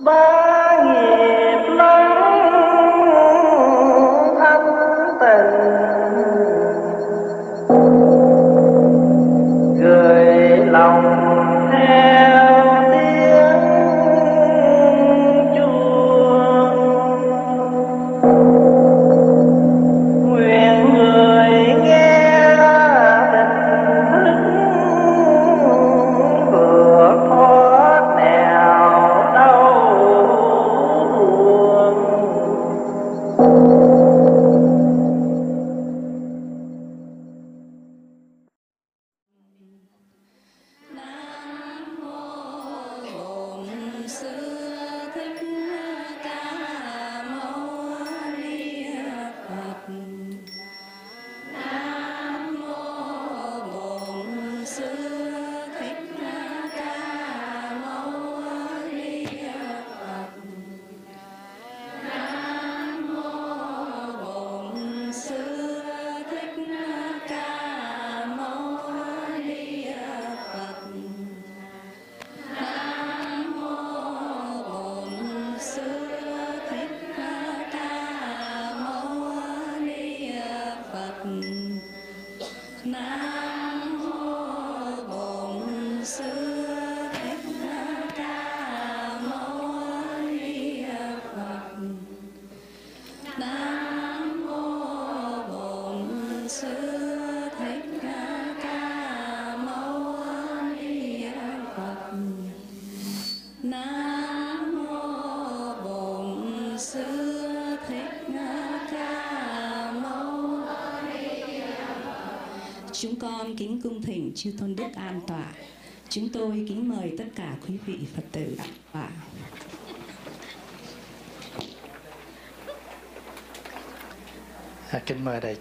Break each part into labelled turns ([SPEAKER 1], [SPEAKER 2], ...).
[SPEAKER 1] ba
[SPEAKER 2] nghìn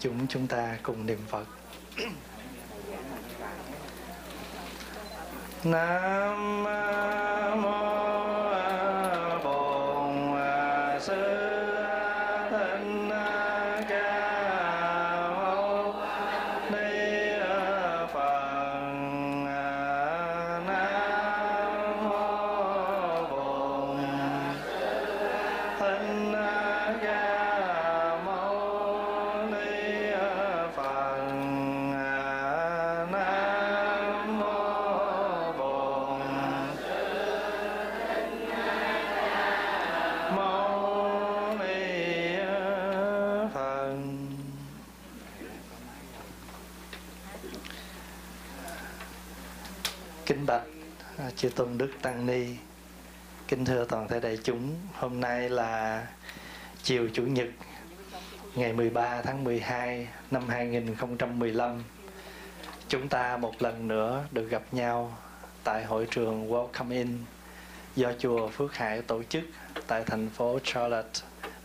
[SPEAKER 2] chúng chúng
[SPEAKER 3] ta cùng niệm Phật. Nam chư tôn đức tăng ni Kính thưa toàn thể đại chúng, hôm nay là chiều Chủ nhật ngày 13 tháng 12 năm 2015. Chúng ta một lần nữa được gặp nhau tại hội trường Welcome In do chùa Phước Hải tổ chức tại thành phố Charlotte,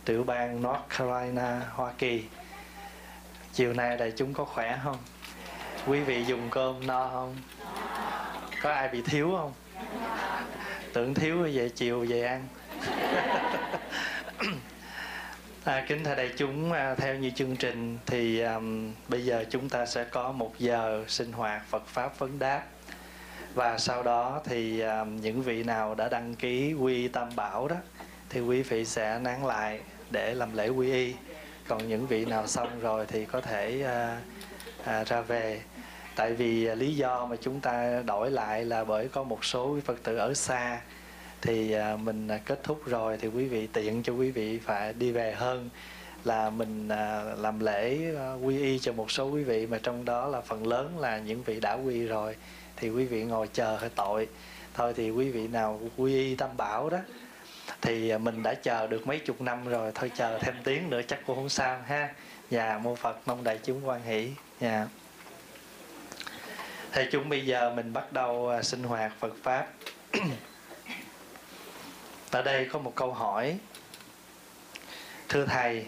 [SPEAKER 3] tiểu bang North Carolina, Hoa Kỳ. Chiều nay đại chúng có khỏe không? Quý vị dùng cơm no không? Có ai bị thiếu không? Tưởng thiếu về chiều về ăn. À, kính thưa đại chúng à, theo như chương trình thì um, bây giờ chúng ta sẽ có một giờ sinh hoạt Phật pháp vấn đáp. Và sau đó thì um, những vị nào đã đăng ký quy tam bảo đó thì quý vị sẽ nán lại để làm lễ quy y. Còn những vị nào xong rồi thì có thể à, à, ra về tại vì à, lý do mà chúng ta đổi lại là bởi có một số phật tử ở xa. Thì à, mình à, kết thúc rồi thì quý vị tiện cho quý vị phải đi về hơn là mình làm lễ quy y cho một số quý vị mà trong đó là phần lớn là những vị đã quy rồi. Thì quý vị ngồi chờ hơi tội. Thôi thì quý vị nào quy y tam bảo đó, thì mình đã chờ được mấy chục năm rồi. Thôi chờ thêm tiếng nữa chắc cũng không sao ha. Nhà mô phật, mong đại chúng quan hỷ. Nhà thầy chúng, bây giờ mình bắt đầu à, sinh hoạt phật pháp. Ở đây có một câu hỏi. Thưa thầy,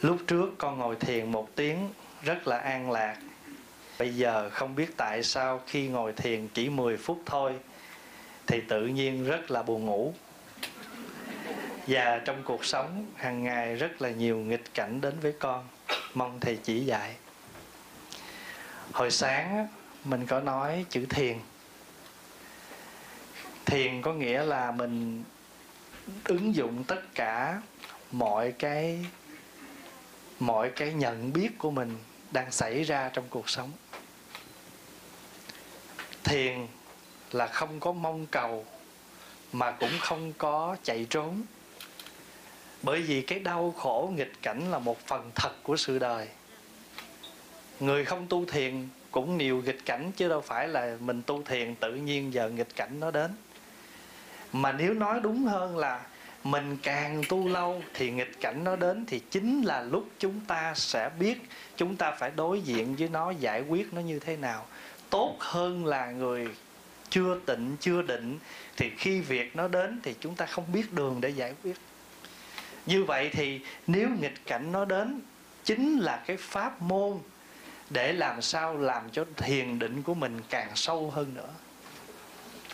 [SPEAKER 3] lúc trước con ngồi thiền một tiếng rất là an lạc. Bây giờ không biết tại sao khi ngồi thiền chỉ 10 phút thôi, thì tự nhiên rất là buồn ngủ. Và trong cuộc sống hàng ngày rất là nhiều nghịch cảnh đến với con. Mong thầy chỉ dạy hồi sáng mình có nói chữ thiền. Thiền có nghĩa là mình ứng dụng tất cả mọi cái mọi cái nhận biết của mình đang xảy ra trong cuộc sống. Thiền là không có mong cầu, mà cũng không có chạy trốn. Bởi vì cái đau khổ nghịch cảnh là một phần thật của sự đời người không tu thiền cũng nhiều nghịch cảnh chứ đâu phải là mình tu thiền tự nhiên giờ nghịch cảnh nó đến. Mà nếu nói đúng hơn là mình càng tu lâu thì nghịch cảnh nó đến thì chính là lúc chúng ta sẽ biết chúng ta phải đối diện với nó, giải quyết nó như thế nào. Tốt hơn là người chưa tịnh, chưa định thì khi việc nó đến thì chúng ta không biết đường để giải quyết. Như vậy thì nếu nghịch cảnh nó đến chính là cái pháp môn để làm sao làm cho thiền định của mình càng sâu hơn nữa.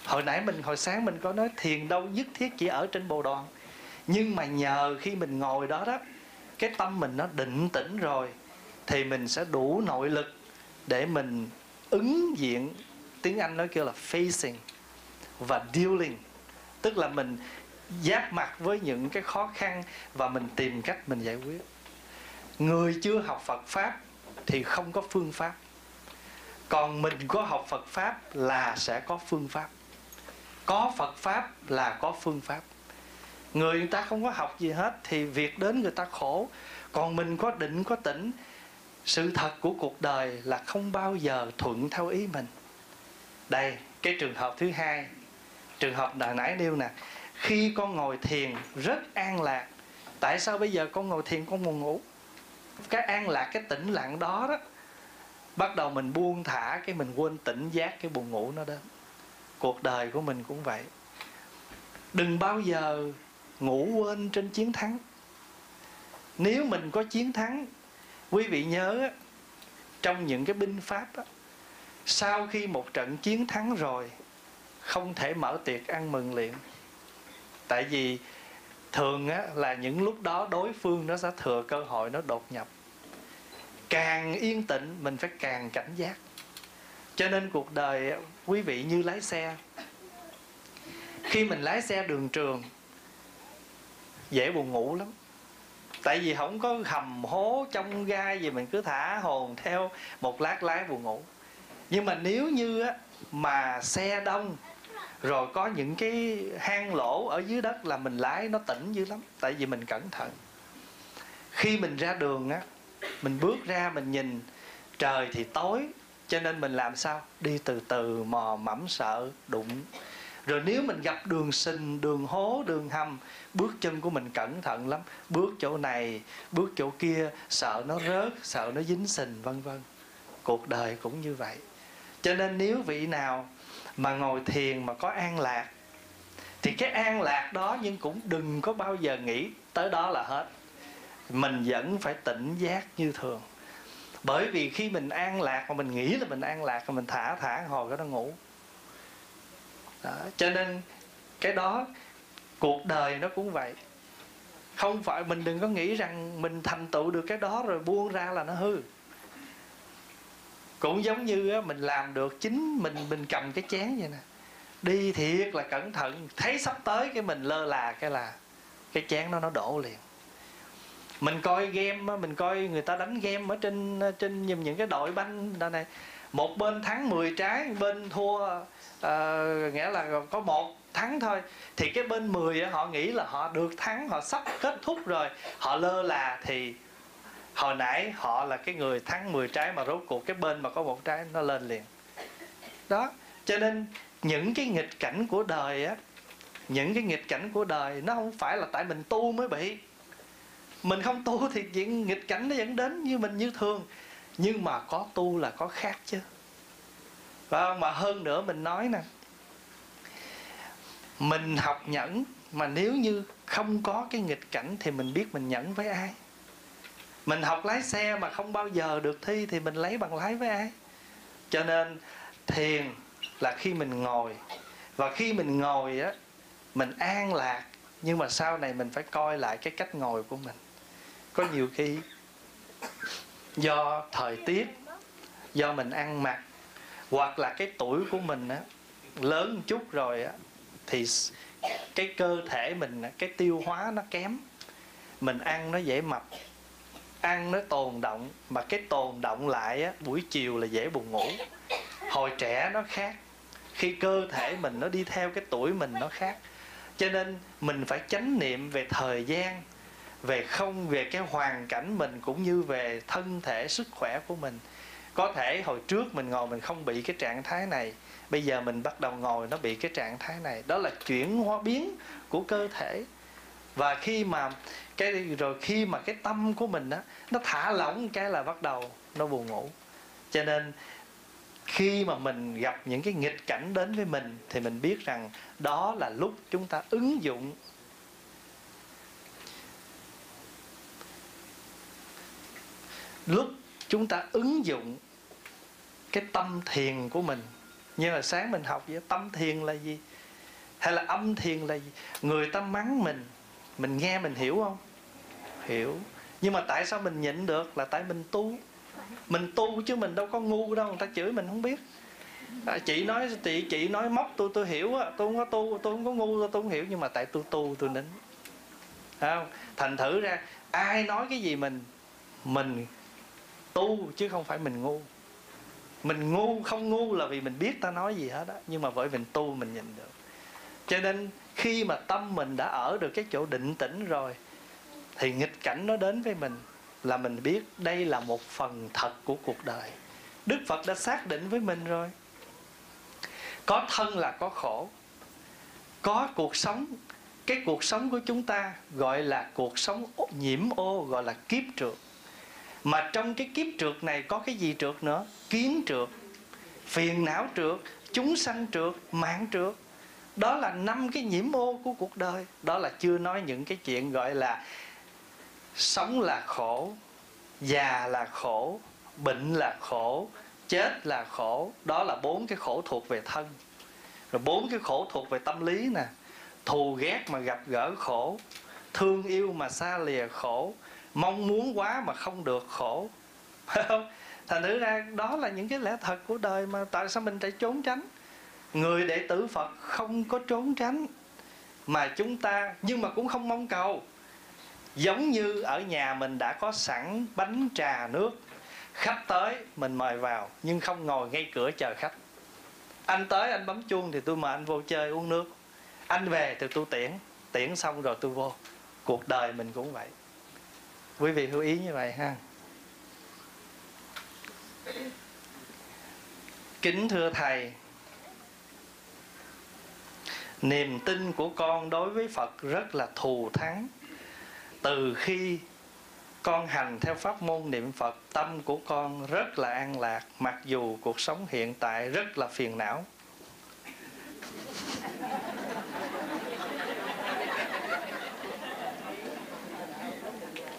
[SPEAKER 3] Hồi nãy mình, hồi sáng mình có nói thiền đâu nhất thiết chỉ ở trên bồ đoàn. Nhưng mà nhờ khi mình ngồi đó đó, cái tâm mình nó định tĩnh rồi, thì mình sẽ đủ nội lực để mình ứng diện. Tiếng anh nói kêu là facing và dealing. Tức là mình giáp mặt với những cái khó khăn và mình tìm cách mình giải quyết. Người chưa học phật pháp thì không có phương pháp. Còn mình có học phật pháp là sẽ có phương pháp. Có phật pháp là có phương pháp. Người người ta không có học gì hết thì việc đến người ta khổ. Còn mình có định, có tĩnh, sự thật của cuộc đời là không bao giờ thuận theo ý mình. Đây, cái trường hợp thứ hai. Trường hợp đã nãy nêu nè, khi con ngồi thiền rất an lạc, tại sao bây giờ con ngồi thiền con buồn ngủ? Cái an lạc cái tĩnh lặng đó đó bắt đầu mình buông thả cái mình quên tỉnh giác cái buồn ngủ nó đến. Cuộc đời của mình cũng vậy. Đừng bao giờ ngủ quên trên chiến thắng. Nếu mình có chiến thắng quý vị nhớ trong những cái binh pháp đó, sau khi một trận chiến thắng rồi không thể mở tiệc ăn mừng liền. Tại vì thường á, là những lúc đó đối phương nó sẽ thừa cơ hội nó đột nhập. Càng yên tĩnh mình phải càng cảnh giác. Cho nên cuộc đời quý vị như lái xe. Khi mình lái xe đường trường dễ buồn ngủ lắm. Tại vì không có hầm hố trong gai gì mình cứ thả hồn theo một lát lái buồn ngủ. Nhưng mà nếu như á, mà xe đông rồi có những cái hang lỗ ở dưới đất là mình lái nó tỉnh dữ lắm, tại vì mình cẩn thận. Khi mình ra đường á, mình bước ra mình nhìn, trời thì tối, cho nên mình làm sao? Đi từ từ, mò mẫm sợ, đụng. Rồi nếu mình gặp đường sình, đường hố, đường hầm, bước chân của mình cẩn thận lắm. Bước chỗ này, bước chỗ kia, sợ nó rớt, sợ nó dính sình, vân vân. Cuộc đời cũng như vậy. Cho nên nếu vị nào mà ngồi thiền mà có an lạc. Thì cái an lạc đó nhưng cũng đừng có bao giờ nghĩ tới đó là hết. Mình vẫn phải tỉnh giác như thường. Bởi vì khi mình an lạc mà mình nghĩ là mình an lạc mà mình thả thả hồi cái nó ngủ. Đó. cho nên cái đó, cuộc đời nó cũng vậy. Không phải mình đừng có nghĩ rằng mình thành tựu được cái đó rồi buông ra là nó hư cũng giống như mình làm được chính mình mình cầm cái chén vậy nè. Đi thiệt là cẩn thận thấy sắp tới cái mình lơ là cái là cái chén nó nó đổ liền. Mình coi game mình coi người ta đánh game ở trên trên những cái đội banh đó này. Một bên thắng 10 trái bên thua uh, nghĩa là có một thắng thôi. Thì cái bên 10 họ nghĩ là họ được thắng họ sắp kết thúc rồi. Họ lơ là thì hồi nãy họ là cái người thắng 10 trái mà rốt cuộc cái bên mà có một trái nó lên liền. Đó, cho nên những cái nghịch cảnh của đời á, những cái nghịch cảnh của đời nó không phải là tại mình tu mới bị. Mình không tu thì chuyện nghịch cảnh nó vẫn đến như mình như thường, nhưng mà có tu là có khác chứ. Và mà hơn nữa mình nói nè, mình học nhẫn mà nếu như không có cái nghịch cảnh thì mình biết mình nhẫn với ai? Mình học lái xe mà không bao giờ được thi thì mình lấy bằng lái với ai? Cho nên thiền là khi mình ngồi. Và khi mình ngồi á, mình an lạc, nhưng mà sau này mình phải coi lại cái cách ngồi của mình. Có nhiều khi do thời tiết, do mình ăn mặc, hoặc là cái tuổi của mình á, lớn một chút rồi á, thì cái cơ thể mình cái tiêu hóa nó kém. Mình ăn nó dễ mập ăn nó tồn động mà cái tồn động lại á, buổi chiều là dễ buồn ngủ. Hồi trẻ nó khác khi cơ thể mình nó đi theo cái tuổi mình nó khác. Cho nên mình phải chánh niệm về thời gian về không về cái hoàn cảnh mình cũng như về thân thể sức khỏe của mình. Có thể hồi trước mình ngồi mình không bị cái trạng thái này bây giờ mình bắt đầu ngồi nó bị cái trạng thái này. Đó là chuyển hóa biến của cơ thể và khi mà cái rồi khi mà cái tâm của mình á, nó thả lỏng cái là bắt đầu nó buồn ngủ. Cho nên khi mà mình gặp những cái nghịch cảnh đến với mình, thì mình biết rằng đó là lúc chúng ta ứng dụng lúc chúng ta ứng dụng cái tâm thiền của mình. Như là sáng mình học vậy, tâm thiền là gì? Hay là âm thiền là gì? Người ta mắng mình mình nghe mình hiểu không? Hiểu. Nhưng mà tại sao mình nhịn được là tại mình tu? Mình tu chứ mình đâu có ngu đâu người ta chửi mình không biết. À, chị nói chị chị nói móc tôi tôi hiểu á tôi không có tu tôi không có ngu tôi không hiểu nhưng mà tại tôi tu tôi nín. Thấy không? Thành thử ra ai nói cái gì mình mình tu chứ không phải mình ngu. Mình ngu không ngu là vì mình biết ta nói gì hết á nhưng mà bởi mình tu mình nhìn được. Cho nên khi mà tâm mình đã ở được cái chỗ định tĩnh rồi, thì nghịch cảnh nó đến với mình là mình biết đây là một phần thật của cuộc đời. Đức phật đã xác định với mình rồi. Có thân là có khổ. Có cuộc sống, cái cuộc sống của chúng ta gọi là cuộc sống nhiễm ô, gọi là kiếp trượt. Mà trong cái kiếp trượt này có cái gì trượt nữa? Kiến trượt, phiền não trượt, chúng sanh trượt, mạng trượt đó là năm cái nhiễm ô của cuộc đời. Đó là chưa nói những cái chuyện gọi là sống là khổ, già là khổ, bệnh là khổ, chết là khổ. Đó là bốn cái khổ thuộc về thân. Rồi bốn cái khổ thuộc về tâm lý nè. Thù ghét mà gặp gỡ khổ, thương yêu mà xa lìa khổ, mong muốn quá mà không được khổ. Phải không thành thử ra đó là những cái lẽ thật của đời mà tại sao mình phải trốn tránh? Người đệ tử phật không có trốn tránh mà chúng ta, nhưng mà cũng không mong cầu. Giống như ở nhà mình đã có sẵn bánh trà nước, khách tới mình mời vào, nhưng không ngồi ngay cửa chờ khách. Anh tới, anh bấm chuông thì tôi mời anh vô chơi uống nước. Anh về thì tôi tiễn tiễn xong rồi tôi vô. Cuộc đời mình cũng vậy. Quý vị lưu ý như vậy ha. Kính thưa thầy niềm tin của con đối với phật rất là thù thắng. Từ khi con hành theo pháp môn niệm phật, tâm của con rất là an lạc, mặc dù cuộc sống hiện tại rất là phiền não.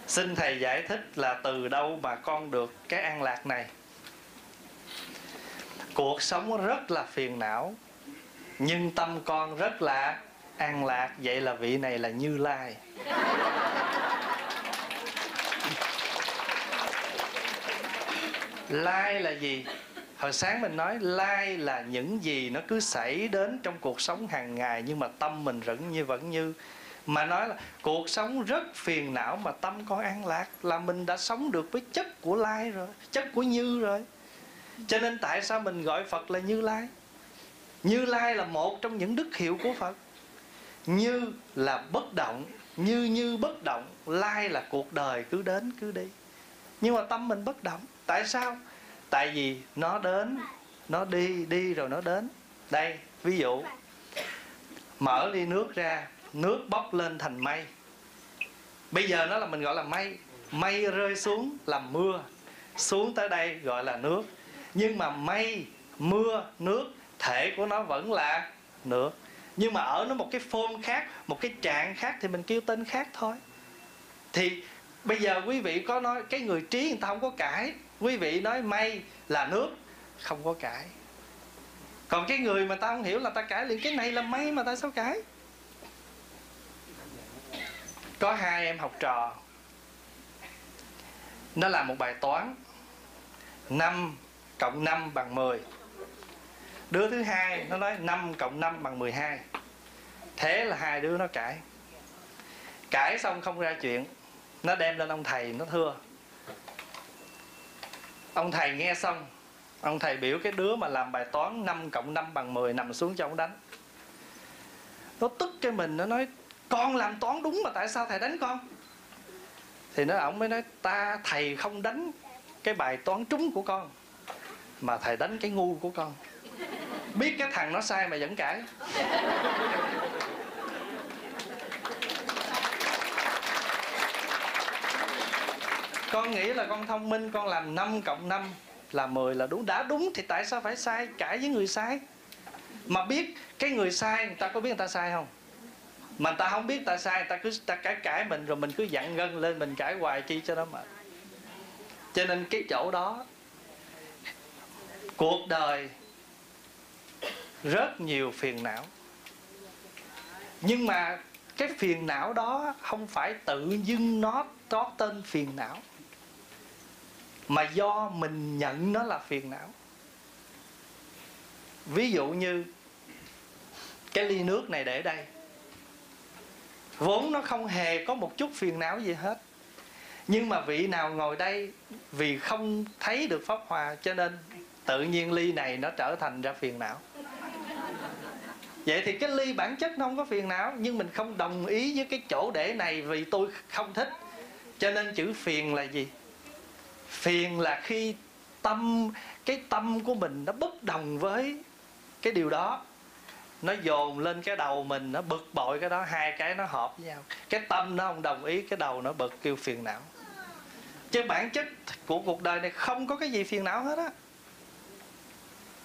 [SPEAKER 3] Xin thầy giải thích là từ đâu mà con được cái an lạc này. Cuộc sống rất là phiền não nhưng tâm con rất là an lạc, vậy là vị này là như lai. Lai là gì? Hồi sáng mình nói lai là những gì nó cứ xảy đến trong cuộc sống hàng ngày, nhưng mà tâm mình vẫn như vẫn như. Mà nói là cuộc sống rất phiền não mà tâm con an lạc, là mình đã sống được với chất của lai rồi, chất của như rồi. Cho nên tại sao mình gọi phật là như lai? Như lai là một trong những đức hiệu của phật. Như là bất động, như như bất động, lai là cuộc đời cứ đến cứ đi. Nhưng mà tâm mình bất động. Tại sao? Tại vì nó đến, nó đi đi rồi nó đến. Đây, ví dụ, mở ly nước ra, nước bốc lên thành mây. Bây giờ nó là mình gọi là mây. Mây rơi xuống làm mưa. Xuống tới đây gọi là nước. Nhưng mà mây, mưa, nước thể của nó vẫn là nước nhưng mà ở nó một cái form khác, một cái trạng khác thì mình kêu tên khác thôi. Thì bây giờ quý vị có nói, cái người trí người ta không có cãi. Quý vị nói mây là nước, không có cãi. Còn cái người mà ta không hiểu là ta cãi liền, cái này là mây mà ta sao cãi? Có hai em học trò. Nó làm một bài toán 5 cộng 5 bằng 10 Đứa thứ hai, nó nói 5 cộng 5 bằng 12 thế là hai đứa nó cãi. Cãi xong không ra chuyện. Nó đem lên ông thầy, nó thưa. Ông thầy nghe xong, ông thầy biểu cái đứa mà làm bài toán 5 cộng 5 bằng 10 nằm xuống cho ông đánh. Nó tức cái mình, nó nói, con làm toán đúng mà tại sao thầy đánh con? Thì nó, ổng mới nói, ta, thầy không đánh cái bài toán trúng của con, mà thầy đánh cái ngu của con biết cái thằng nó sai mà vẫn cãi. Con nghĩ là con thông minh, con làm 5 cộng 5 là 10 là đúng. Đã đúng thì tại sao phải sai? Cãi với người sai. Mà biết cái người sai, người ta có biết người ta sai không? Mà người ta không biết ta sai, người ta cứ ta cãi cãi mình rồi mình cứ dặn gân lên, mình cãi hoài chi cho nó mệt. Cho nên cái chỗ đó, cuộc đời rất nhiều phiền não. Nhưng mà cái phiền não đó không phải tự dưng nó có tên phiền não, mà do mình nhận nó là phiền não. Ví dụ như cái ly nước này để đây. Vốn nó không hề có một chút phiền não gì hết. Nhưng mà vị nào ngồi đây vì không thấy được pháp hòa cho nên tự nhiên ly này nó trở thành ra phiền não vậy thì cái ly bản chất nó không có phiền não, nhưng mình không đồng ý với cái chỗ để này vì tôi không thích. Cho nên chữ phiền là gì? Phiền là khi tâm, cái tâm của mình nó bất đồng với cái điều đó. Nó dồn lên cái đầu mình, nó bực bội cái đó, hai cái nó hợp với nhau. Cái tâm nó không đồng ý, cái đầu nó bực, kêu phiền não. Chứ bản chất của cuộc đời này không có cái gì phiền não hết á.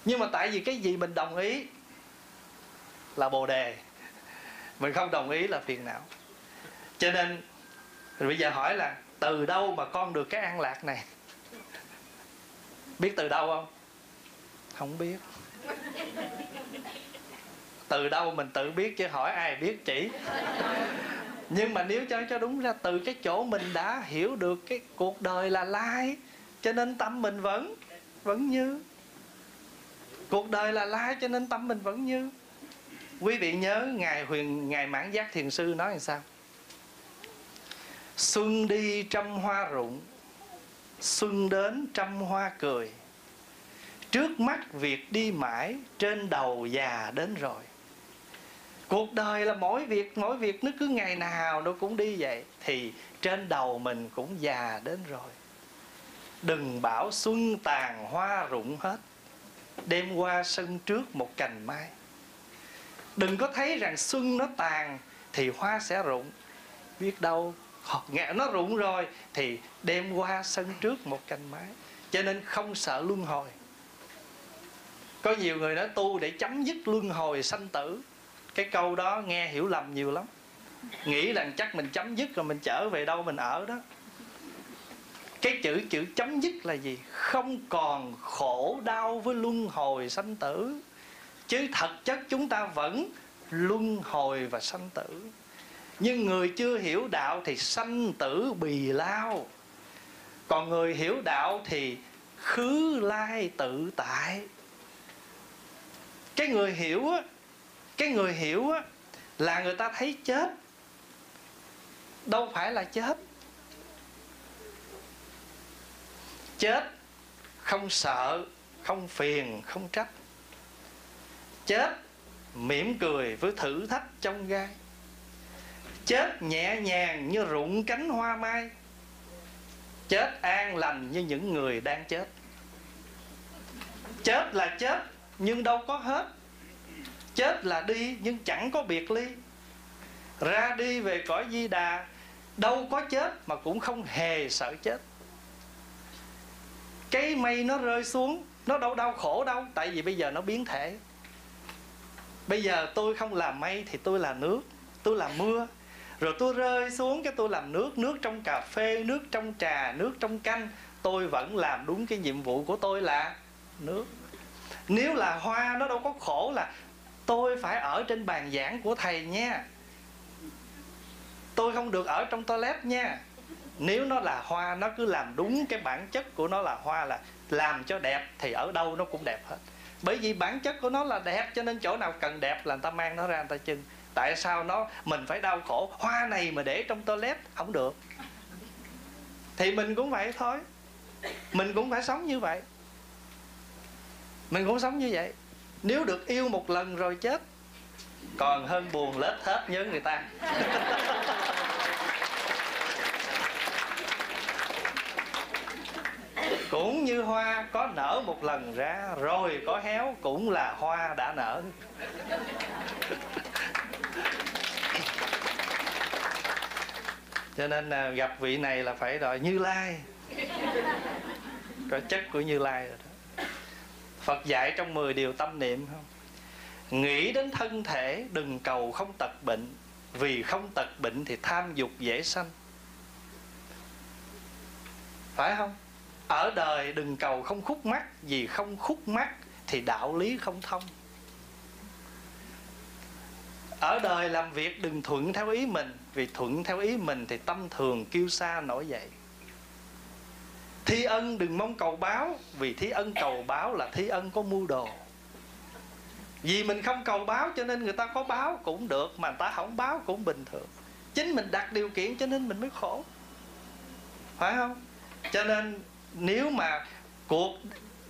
[SPEAKER 3] Nhưng mà tại vì cái gì mình đồng ý là bồ đề. Mình không đồng ý là phiền não. Cho nên bây giờ hỏi là, từ đâu mà con được cái an lạc này? Biết từ đâu không? Không biết. Từ đâu mình tự biết chứ hỏi ai biết chỉ. Nhưng mà nếu cho cho đúng ra, từ cái chỗ mình đã hiểu được cái cuộc đời là lai, cho nên tâm mình vẫn vẫn như. Cuộc đời là lai, cho nên tâm mình vẫn như quý vị nhớ ngài huyền, ngài mãn giác thiền sư nói làm sao? Xuân đi trăm hoa rụng, xuân đến trăm hoa cười. Trước mắt việc đi mãi, trên đầu già đến rồi. Cuộc đời là mỗi việc mỗi việc nó cứ ngày nào nó cũng đi vậy, thì trên đầu mình cũng già đến rồi. Đừng bảo xuân tàn hoa rụng hết, đêm qua sân trước một cành mai đừng có thấy rằng xuân nó tàn thì hoa sẽ rụng. Biết đâu ngã nó rụng rồi thì đem qua sân trước một cành mai cho nên không sợ luân hồi. Có nhiều người nói tu để chấm dứt luân hồi sanh tử. Cái câu đó nghe hiểu lầm nhiều lắm. Nghĩ rằng chắc mình chấm dứt rồi mình trở về đâu mình ở đó. Cái chữ chữ chấm dứt là gì? Không còn khổ đau với luân hồi sanh tử chứ thật chất chúng ta vẫn luân hồi và sanh tử. Nhưng người chưa hiểu đạo thì sanh tử bì lao. Còn người hiểu đạo thì khứ lai tự tại. Cái người hiểu á, cái người hiểu á là người ta thấy chết. Đâu phải là chết. Chết không sợ, không phiền, không trách chết, mỉm cười với thử thách trong gai. Chết nhẹ nhàng như rụng cánh hoa mai. Chết an lành như những người đang chết. Chết là chết, nhưng đâu có hết. Chết là đi, nhưng chẳng có biệt ly. Ra đi về cõi di đà, đâu có chết mà cũng không hề sợ chết. Cái mây nó rơi xuống, nó đâu đau khổ đâu, tại vì bây giờ nó biến thể bây giờ tôi không làm mây thì tôi là nước, tôi là mưa. Rồi tôi rơi xuống cái tôi làm nước nước trong cà phê, nước trong trà, nước trong canh. Tôi vẫn làm đúng cái nhiệm vụ của tôi là nước. Nếu là hoa, nó đâu có khổ là tôi phải ở trên bàn giảng của thầy nha. Tôi không được ở trong toilet nha. Nếu nó là hoa, nó cứ làm đúng cái bản chất của nó là hoa là làm cho đẹp thì ở đâu nó cũng đẹp hết bởi vì bản chất của nó là đẹp, cho nên chỗ nào cần đẹp là người ta mang nó ra, người ta trưng tại sao nó, mình phải đau khổ, hoa này mà để trong toilet, không được. Thì mình cũng vậy thôi. Mình cũng phải sống như vậy. Mình cũng sống như vậy. Nếu được yêu một lần rồi chết, còn hơn buồn lết hết nhớ người ta. cũng như hoa, có nở một lần ra, rồi có héo, cũng là hoa đã nở. Cho nên là gặp vị này là phải đòi như lai. Có chất của như lai rồi đó. Phật dạy trong 10 điều tâm niệm không? Nghĩ đến thân thể, đừng cầu không tật bệnh. Vì không tật bệnh thì tham dục dễ sanh. Phải không? Ở đời đừng cầu không khúc mắc, vì không khúc mắc thì đạo lý không thông. Ở đời làm việc đừng thuận theo ý mình, vì thuận theo ý mình thì tâm thường kêu xa nổi dậy. Thi ân đừng mong cầu báo, vì thi ân cầu báo là thi ân có mưu đồ. Vì mình không cầu báo cho nên người ta có báo cũng được, mà người ta không báo cũng bình thường. Chính mình đặt điều kiện cho nên mình mới khổ. Phải không? Cho nên nếu mà cuộc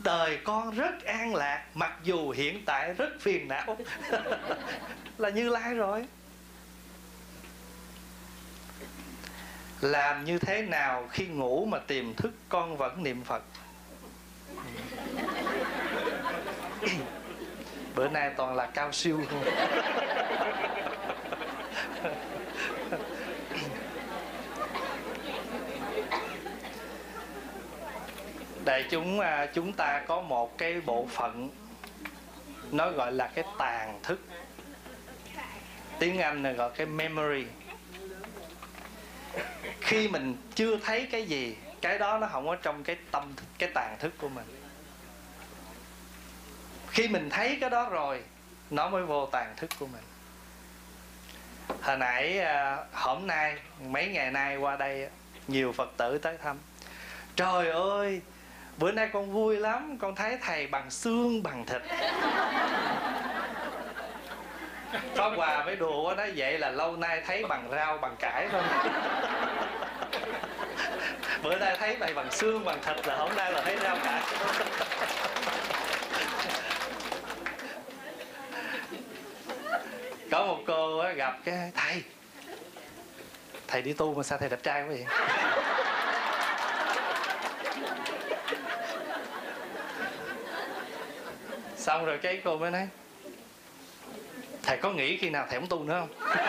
[SPEAKER 3] đời con rất an lạc, mặc dù hiện tại rất phiền não, là như lai rồi. Làm như thế nào khi ngủ mà tìm thức con vẫn niệm phật? Bữa nay toàn là cao siêu thôi đại chúng à, chúng ta có một cái bộ phận nó gọi là cái tàn thức. Tiếng anh là gọi cái memory. Khi mình chưa thấy cái gì, cái đó nó không có trong cái tâm cái tàn thức của mình. Khi mình thấy cái đó rồi, nó mới vô tàn thức của mình. Hồi nãy à, hôm nay, mấy ngày nay qua đây, nhiều phật tử tới thăm. Trời ơi bữa nay con vui lắm, con thấy thầy bằng xương, bằng thịt. Có quà với đùa nói vậy là lâu nay thấy bằng rau, bằng cải thôi. Bữa nay thấy mày bằng xương, bằng thịt là hôm nay là thấy rau, cải. Có một cô gặp cái, thầy thầy đi tu mà sao thầy đẹp trai quá vậy? Xong rồi cái cô mới nói, thầy có nghĩ khi nào thầy không tu nữa không?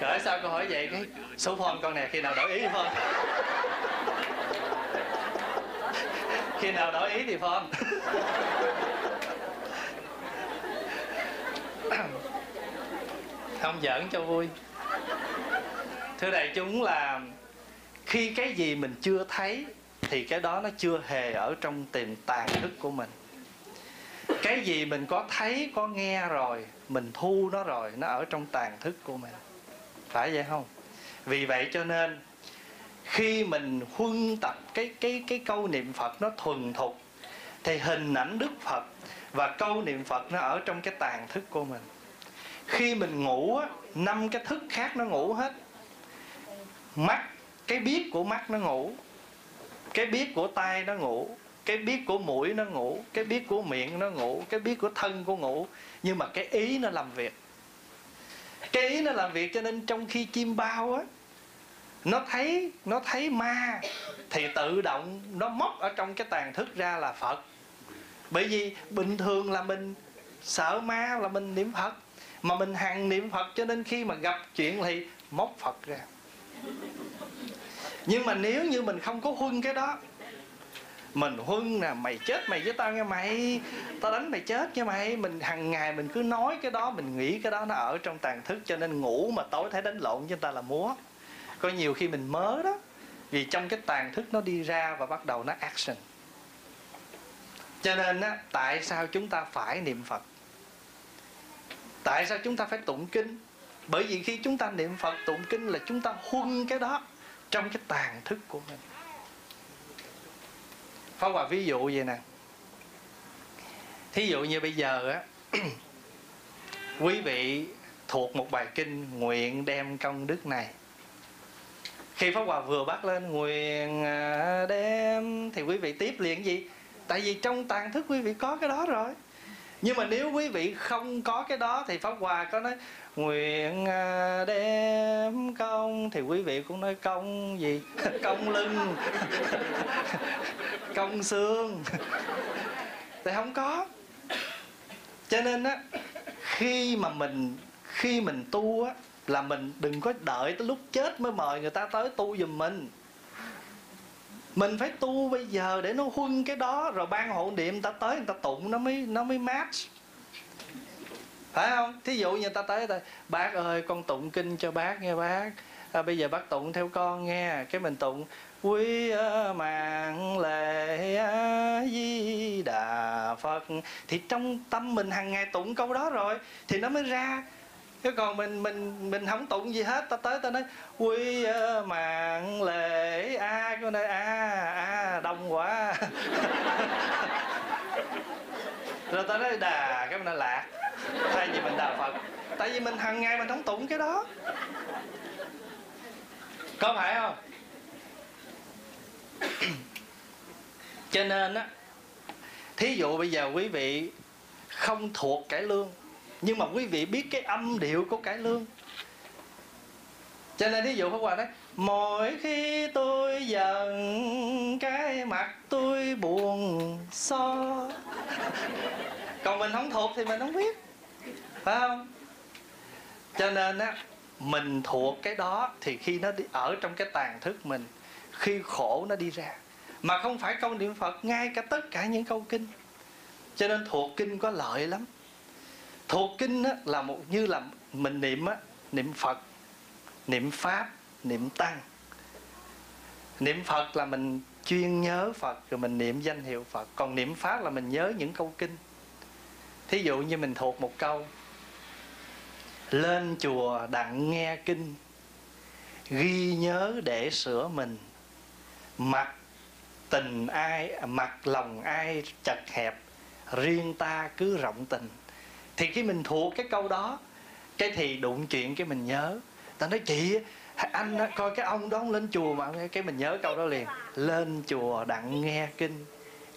[SPEAKER 3] Rồi sao cô hỏi vậy cái, số phone con nè, khi nào đổi ý phone? Khi nào đổi ý thì phone? Không giỡn cho vui. Thưa đại chúng là khi cái gì mình chưa thấy thì cái đó nó chưa hề ở trong tiềm tàng thức của mình. Cái gì mình có thấy, có nghe rồi, mình thu nó rồi, nó ở trong tàn thức của mình. Phải vậy không? Vì vậy cho nên, khi mình huân tập, cái cái cái câu niệm phật nó thuần thục, thì hình ảnh đức phật và câu niệm phật nó ở trong cái tàn thức của mình. Khi mình ngủ á, năm cái thức khác nó ngủ hết. Mắt, cái biết của mắt nó ngủ cái biết của tai nó ngủ, cái biết của mũi nó ngủ, cái biết của miệng nó ngủ, cái biết của thân của ngủ. Nhưng mà cái ý nó làm việc. Cái ý nó làm việc cho nên trong khi chim bao á, nó thấy nó thấy ma, thì tự động nó móc ở trong cái tàn thức ra là phật. Bởi vì bình thường là mình sợ ma là mình niệm phật, mà mình hằng niệm phật cho nên khi mà gặp chuyện thì móc phật ra nhưng mà nếu như mình không có huân cái đó, mình huân nè, mày chết mày với tao nghe mày, tao đánh mày chết nghe mày. Mình hàng ngày mình cứ nói cái đó, mình nghĩ cái đó nó ở trong tàn thức cho nên ngủ mà tối thấy đánh lộn với người ta là múa. Có nhiều khi mình mớ đó, vì trong cái tàn thức nó đi ra và bắt đầu nó action. Cho nên á, tại sao chúng ta phải niệm phật? Tại sao chúng ta phải tụng kinh? Bởi vì khi chúng ta niệm phật, tụng kinh là chúng ta huân cái đó trong cái tàn thức của mình. Pháp Hòa, ví dụ vậy nè. Thí dụ như bây giờ á, quý vị thuộc một bài kinh nguyện đem công đức này. Khi pháp hòa vừa bắt lên nguyện à, đem, thì quý vị tiếp liền gì? Tại vì trong tàn thức quý vị có cái đó rồi nhưng mà nếu quý vị không có cái đó thì pháp hòa có nói, nguyện à, đem công. Thì quý vị cũng nói, công gì? Công lưng. Công xương. Thì không có. Cho nên á, khi mà mình, khi mình tu á, là mình đừng có đợi tới lúc chết mới mời người ta tới tu giùm mình mình phải tu bây giờ để nó huân cái đó rồi ban hộ niệm ta tới người ta tụng nó mới nó mới match. Phải không? Thí dụ như ta tới ta bác ơi con tụng kinh cho bác nghe bác. À, bây giờ bác tụng theo con nghe cái mình tụng quý mạng lệ di đà phật. Thì trong tâm mình hàng ngày tụng câu đó rồi thì nó mới ra chứ còn mình mình mình không tụng gì hết. Ta tới ta nói, quy ờ, mạng lễ a, cái này a a, đông quá. Rồi ta nói, đà, cái mình nói lạc thay vì mình đà phật. Tại vì mình hàng ngày mình không tụng cái đó. Có phải không? Cho nên á, thí dụ bây giờ quý vị không thuộc cải lương nhưng mà quý vị biết cái âm điệu của cải lương. Cho nên ví dụ Pháp Hòa nói, Mỗi khi tôi giận, Cái mặt tôi buồn so Còn mình không thuộc thì mình không biết. Phải không? Cho nên á, Mình thuộc cái đó Thì khi nó đi ở trong cái tàn thức mình, Khi khổ nó đi ra. Mà không phải câu niệm Phật, Ngay cả tất cả những câu kinh. Cho nên thuộc kinh có lợi lắm thuộc kinh á, là một như là mình niệm á, niệm phật niệm pháp niệm tăng. Niệm phật là mình chuyên nhớ phật rồi mình niệm danh hiệu phật. Còn niệm pháp là mình nhớ những câu kinh. Thí dụ như mình thuộc một câu lên chùa đặng nghe kinh ghi nhớ để sửa mình. Mặt tình ai mặt lòng ai chật hẹp riêng ta cứ rộng tình thì khi mình thuộc cái câu đó, cái thì đụng chuyện cái mình nhớ. Ta nói, chị, anh coi cái ông đó, ông lên chùa mà cái mình nhớ câu đó liền. Lên chùa đặng nghe kinh,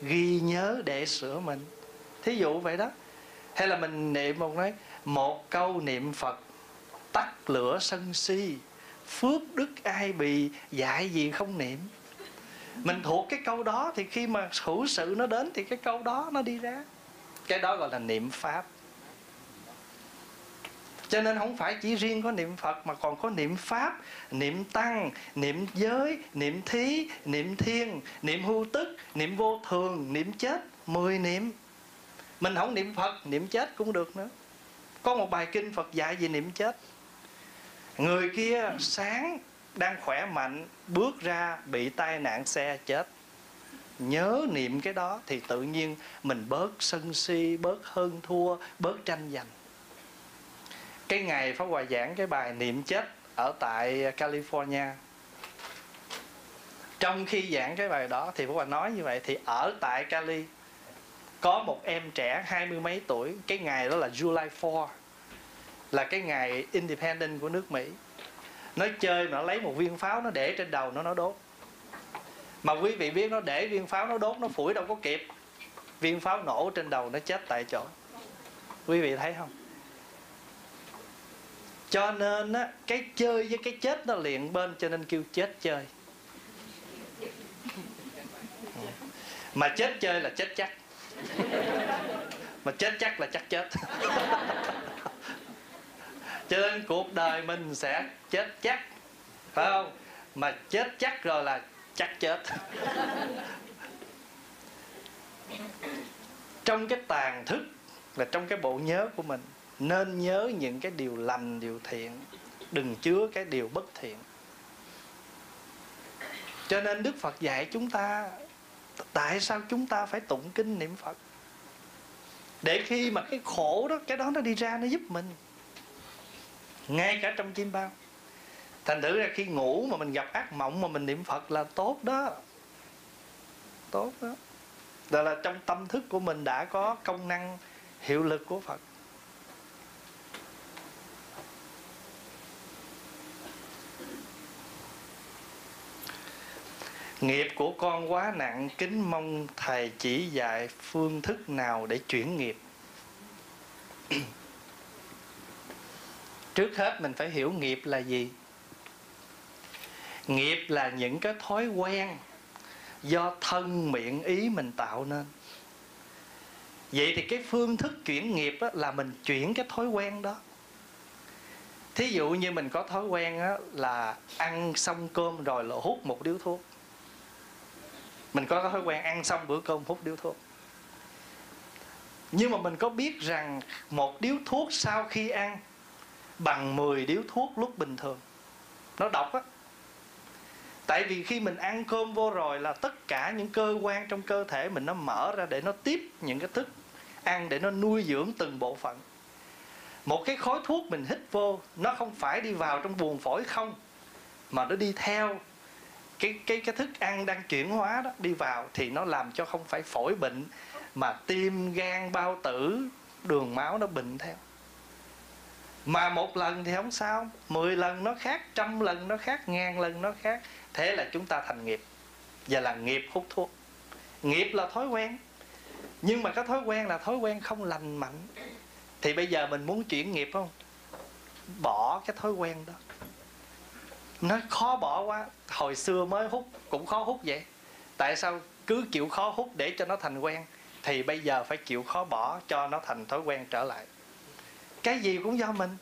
[SPEAKER 3] ghi nhớ để sửa mình. Thí dụ vậy đó. Hay là mình niệm một nói, một câu niệm phật, tắt lửa sân si, phước đức ai bị dạy gì không niệm. Mình thuộc cái câu đó thì khi mà hữu sự nó đến thì cái câu đó nó đi ra. Cái đó gọi là niệm pháp cho nên không phải chỉ riêng có niệm phật mà còn có niệm pháp, niệm tăng, niệm giới, niệm thí, niệm thiên niệm hưu tức, niệm vô thường, niệm chết, mười niệm. Mình không niệm phật, niệm chết cũng được nữa. Có một bài kinh phật dạy về niệm chết. Người kia sáng đang khỏe mạnh, bước ra bị tai nạn xe chết. Nhớ niệm cái đó thì tự nhiên mình bớt sân si, bớt hơn thua, bớt tranh giành cái ngày Pháp Hòa giảng cái bài niệm chết ở tại California. Trong khi giảng cái bài đó thì Pháp Hòa nói như vậy, thì ở tại Cali có một em trẻ hai mươi mấy tuổi. Cái ngày đó là July 4 là cái ngày independent của nước Mỹ. Nó chơi mà nó lấy một viên pháo nó để trên đầu nó nó đốt. Mà quý vị biết nó để viên pháo nó đốt, nó phủi đâu có kịp. Viên pháo nổ trên đầu nó chết tại chỗ. Quý vị thấy không? Cho nên á, cái chơi với cái chết nó liền bên, cho nên kêu chết chơi. Mà chết chơi là chết chắc. Mà chết chắc là chắc chết. Cho nên cuộc đời mình sẽ chết chắc, phải không? Mà chết chắc rồi là chắc chết. Trong cái tàn thức là trong cái bộ nhớ của mình nên nhớ những cái điều lành, điều thiện. Đừng chứa cái điều bất thiện. Cho nên đức phật dạy chúng ta, tại sao chúng ta phải tụng kinh niệm phật? Để khi mà cái khổ đó, cái đó nó đi ra, nó giúp mình. Ngay cả trong chim bao. Thành thử ra khi ngủ mà mình gặp ác mộng mà mình niệm phật là tốt đó. Tốt đó. Đó là trong tâm thức của mình đã có công năng, hiệu lực của phật. Nghiệp của con quá nặng kính mong thầy chỉ dạy phương thức nào để chuyển nghiệp. Trước hết mình phải hiểu nghiệp là gì. Nghiệp là những cái thói quen do thân miệng ý mình tạo nên. Vậy thì cái phương thức chuyển nghiệp á, là mình chuyển cái thói quen đó. Thí dụ như mình có thói quen á, là ăn xong cơm rồi là hút một điếu thuốc mình có cái thói quen ăn xong bữa cơm hút điếu thuốc. Nhưng mà mình có biết rằng một điếu thuốc sau khi ăn bằng 10 điếu thuốc lúc bình thường, nó độc á. Tại vì khi mình ăn cơm vô rồi là tất cả những cơ quan trong cơ thể mình nó mở ra để nó tiếp những cái thức ăn để nó nuôi dưỡng từng bộ phận. Một cái khói thuốc mình hít vô, nó không phải đi vào trong buồng phổi không, mà nó đi theo cái cái cái thức ăn đang chuyển hóa đó, đi vào thì nó làm cho không phải phổi bệnh mà tim gan bao tử, đường máu nó bệnh theo. Mà một lần thì không sao, mười lần nó khác, trăm lần nó khác, ngàn lần nó khác. Thế là chúng ta thành nghiệp, và là nghiệp hút thuốc. Nghiệp là thói quen, nhưng mà cái thói quen là thói quen không lành mạnh. Thì bây giờ mình muốn chuyển nghiệp không? Bỏ cái thói quen đó nó khó bỏ quá. Hồi xưa mới hút, cũng khó hút vậy. Tại sao cứ chịu khó hút để cho nó thành quen, thì bây giờ phải chịu khó bỏ cho nó thành thói quen trở lại. Cái gì cũng do mình.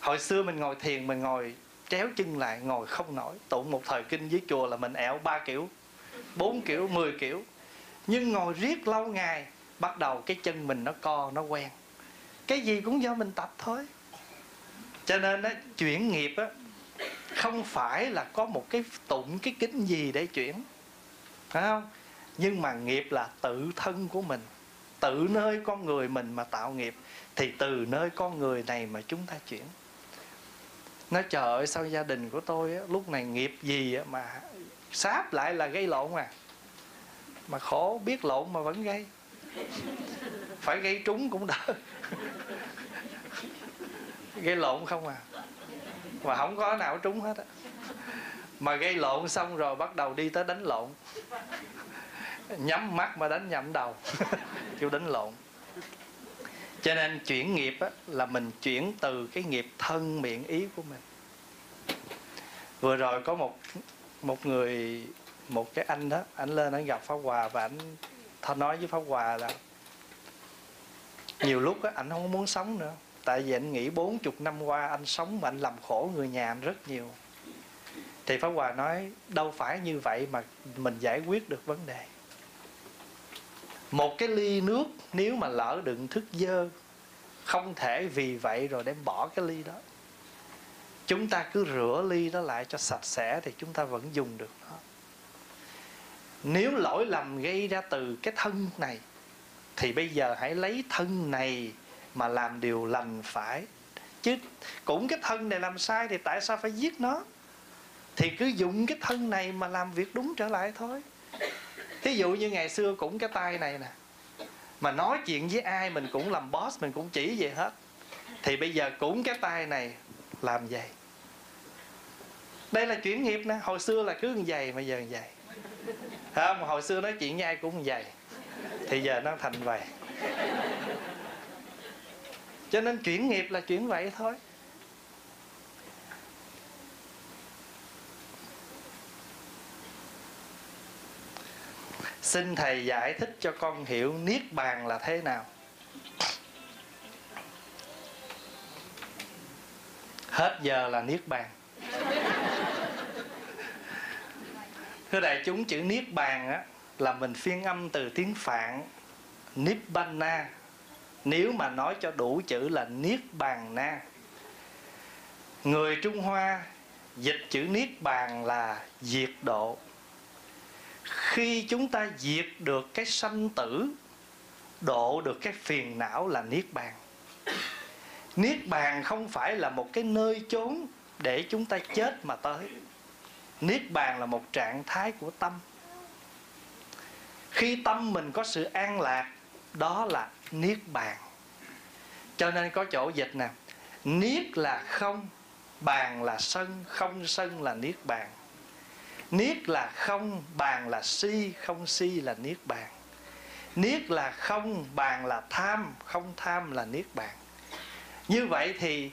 [SPEAKER 3] Hồi xưa mình ngồi thiền, mình ngồi tréo chân lại, ngồi không nổi. Tụng một thời kinh dưới chùa là mình ẹo ba kiểu, bốn kiểu, mười kiểu. Nhưng ngồi riết lâu ngày, bắt đầu cái chân mình nó co, nó quen. Cái gì cũng do mình tập thôi. Cho nên á, chuyển nghiệp á không phải là có một cái tụng cái kính gì để chuyển phải không? Nhưng mà nghiệp là tự thân của mình. Tự nơi con người mình mà tạo nghiệp thì từ nơi con người này mà chúng ta chuyển. Nó trời ơi sao gia đình của tôi á, lúc này nghiệp gì á, mà sáp lại là gây lộn à. Mà khổ biết lộn mà vẫn gây. Phải gây trúng cũng đỡ gây lộn không à mà không có nào trúng hết á. Mà gây lộn xong rồi bắt đầu đi tới đánh lộn. Nhắm mắt mà đánh nhầm đầu. Kêu đánh lộn. Cho nên chuyển nghiệp á, là mình chuyển từ cái nghiệp thân miệng ý của mình. Vừa rồi có một một người một cái anh đó anh lên anh gặp pháp hòa và anh thôi nói với pháp hòa là nhiều lúc á anh không muốn sống nữa tại vì anh nghĩ bốn chục năm qua anh sống mà anh làm khổ người nhà anh rất nhiều. Thì pháp hòa nói, đâu phải như vậy mà mình giải quyết được vấn đề. Một cái ly nước nếu mà lỡ đựng thức dơ, không thể vì vậy rồi đem bỏ cái ly đó. Chúng ta cứ rửa ly đó lại cho sạch sẽ thì chúng ta vẫn dùng được nó. Nếu lỗi lầm gây ra từ cái thân này, thì bây giờ hãy lấy thân này mà làm điều lành phải. Chứ cũng cái thân này làm sai thì tại sao phải giết nó? Thì cứ dùng cái thân này mà làm việc đúng trở lại thôi. Thí dụ như ngày xưa cũng cái tay này nè, mà nói chuyện với ai mình cũng làm boss, mình cũng chỉ vậy hết. Thì bây giờ cũng cái tay này làm vậy. Đây là chuyển nghiệp nè, hồi xưa là cứ như vậy mà giờ như vậy. Không, hồi xưa nói chuyện với ai cũng như vậy. Thì giờ nó thành vậy cho nên chuyển nghiệp là chuyển vậy thôi. Xin thầy giải thích cho con hiểu niết bàn là thế nào. Hết giờ là niết bàn. Thưa đại chúng, chữ niết bàn á, là mình phiên âm từ tiếng phạn nibbana nếu mà nói cho đủ chữ là niết bàn na. Người trung hoa dịch chữ niết bàn là diệt độ. Khi chúng ta diệt được cái sanh tử, độ được cái phiền não là niết bàn. Niết bàn không phải là một cái nơi chốn để chúng ta chết mà tới. Niết bàn là một trạng thái của tâm. Khi tâm mình có sự an lạc, đó là niết bàn. Cho nên có chỗ dịch nè niết là không bàn là sân không sân là niết bàn. Niết là không bàn là si không si là niết bàn. Niết là không bàn là tham không tham là niết bàn. Như vậy thì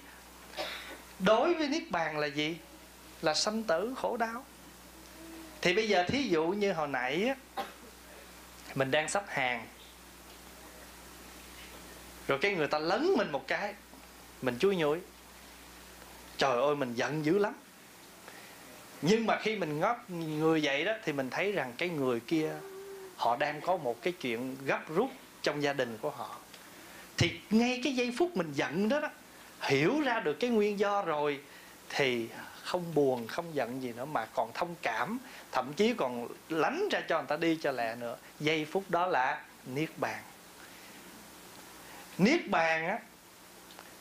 [SPEAKER 3] đối với niết bàn là gì? Là sanh tử khổ đau. Thì bây giờ thí dụ như hồi nãy á, mình đang sắp hàng rồi cái người ta lấn mình một cái, mình chui nhủi trời ơi, mình giận dữ lắm. Nhưng mà khi mình ngót người vậy đó, thì mình thấy rằng cái người kia, họ đang có một cái chuyện gấp rút trong gia đình của họ. Thì ngay cái giây phút mình giận đó đó, hiểu ra được cái nguyên do rồi, thì không buồn, không giận gì nữa, mà còn thông cảm, thậm chí còn lánh ra cho người ta đi cho lẹ nữa. Giây phút đó là niết bàn niết bàn á,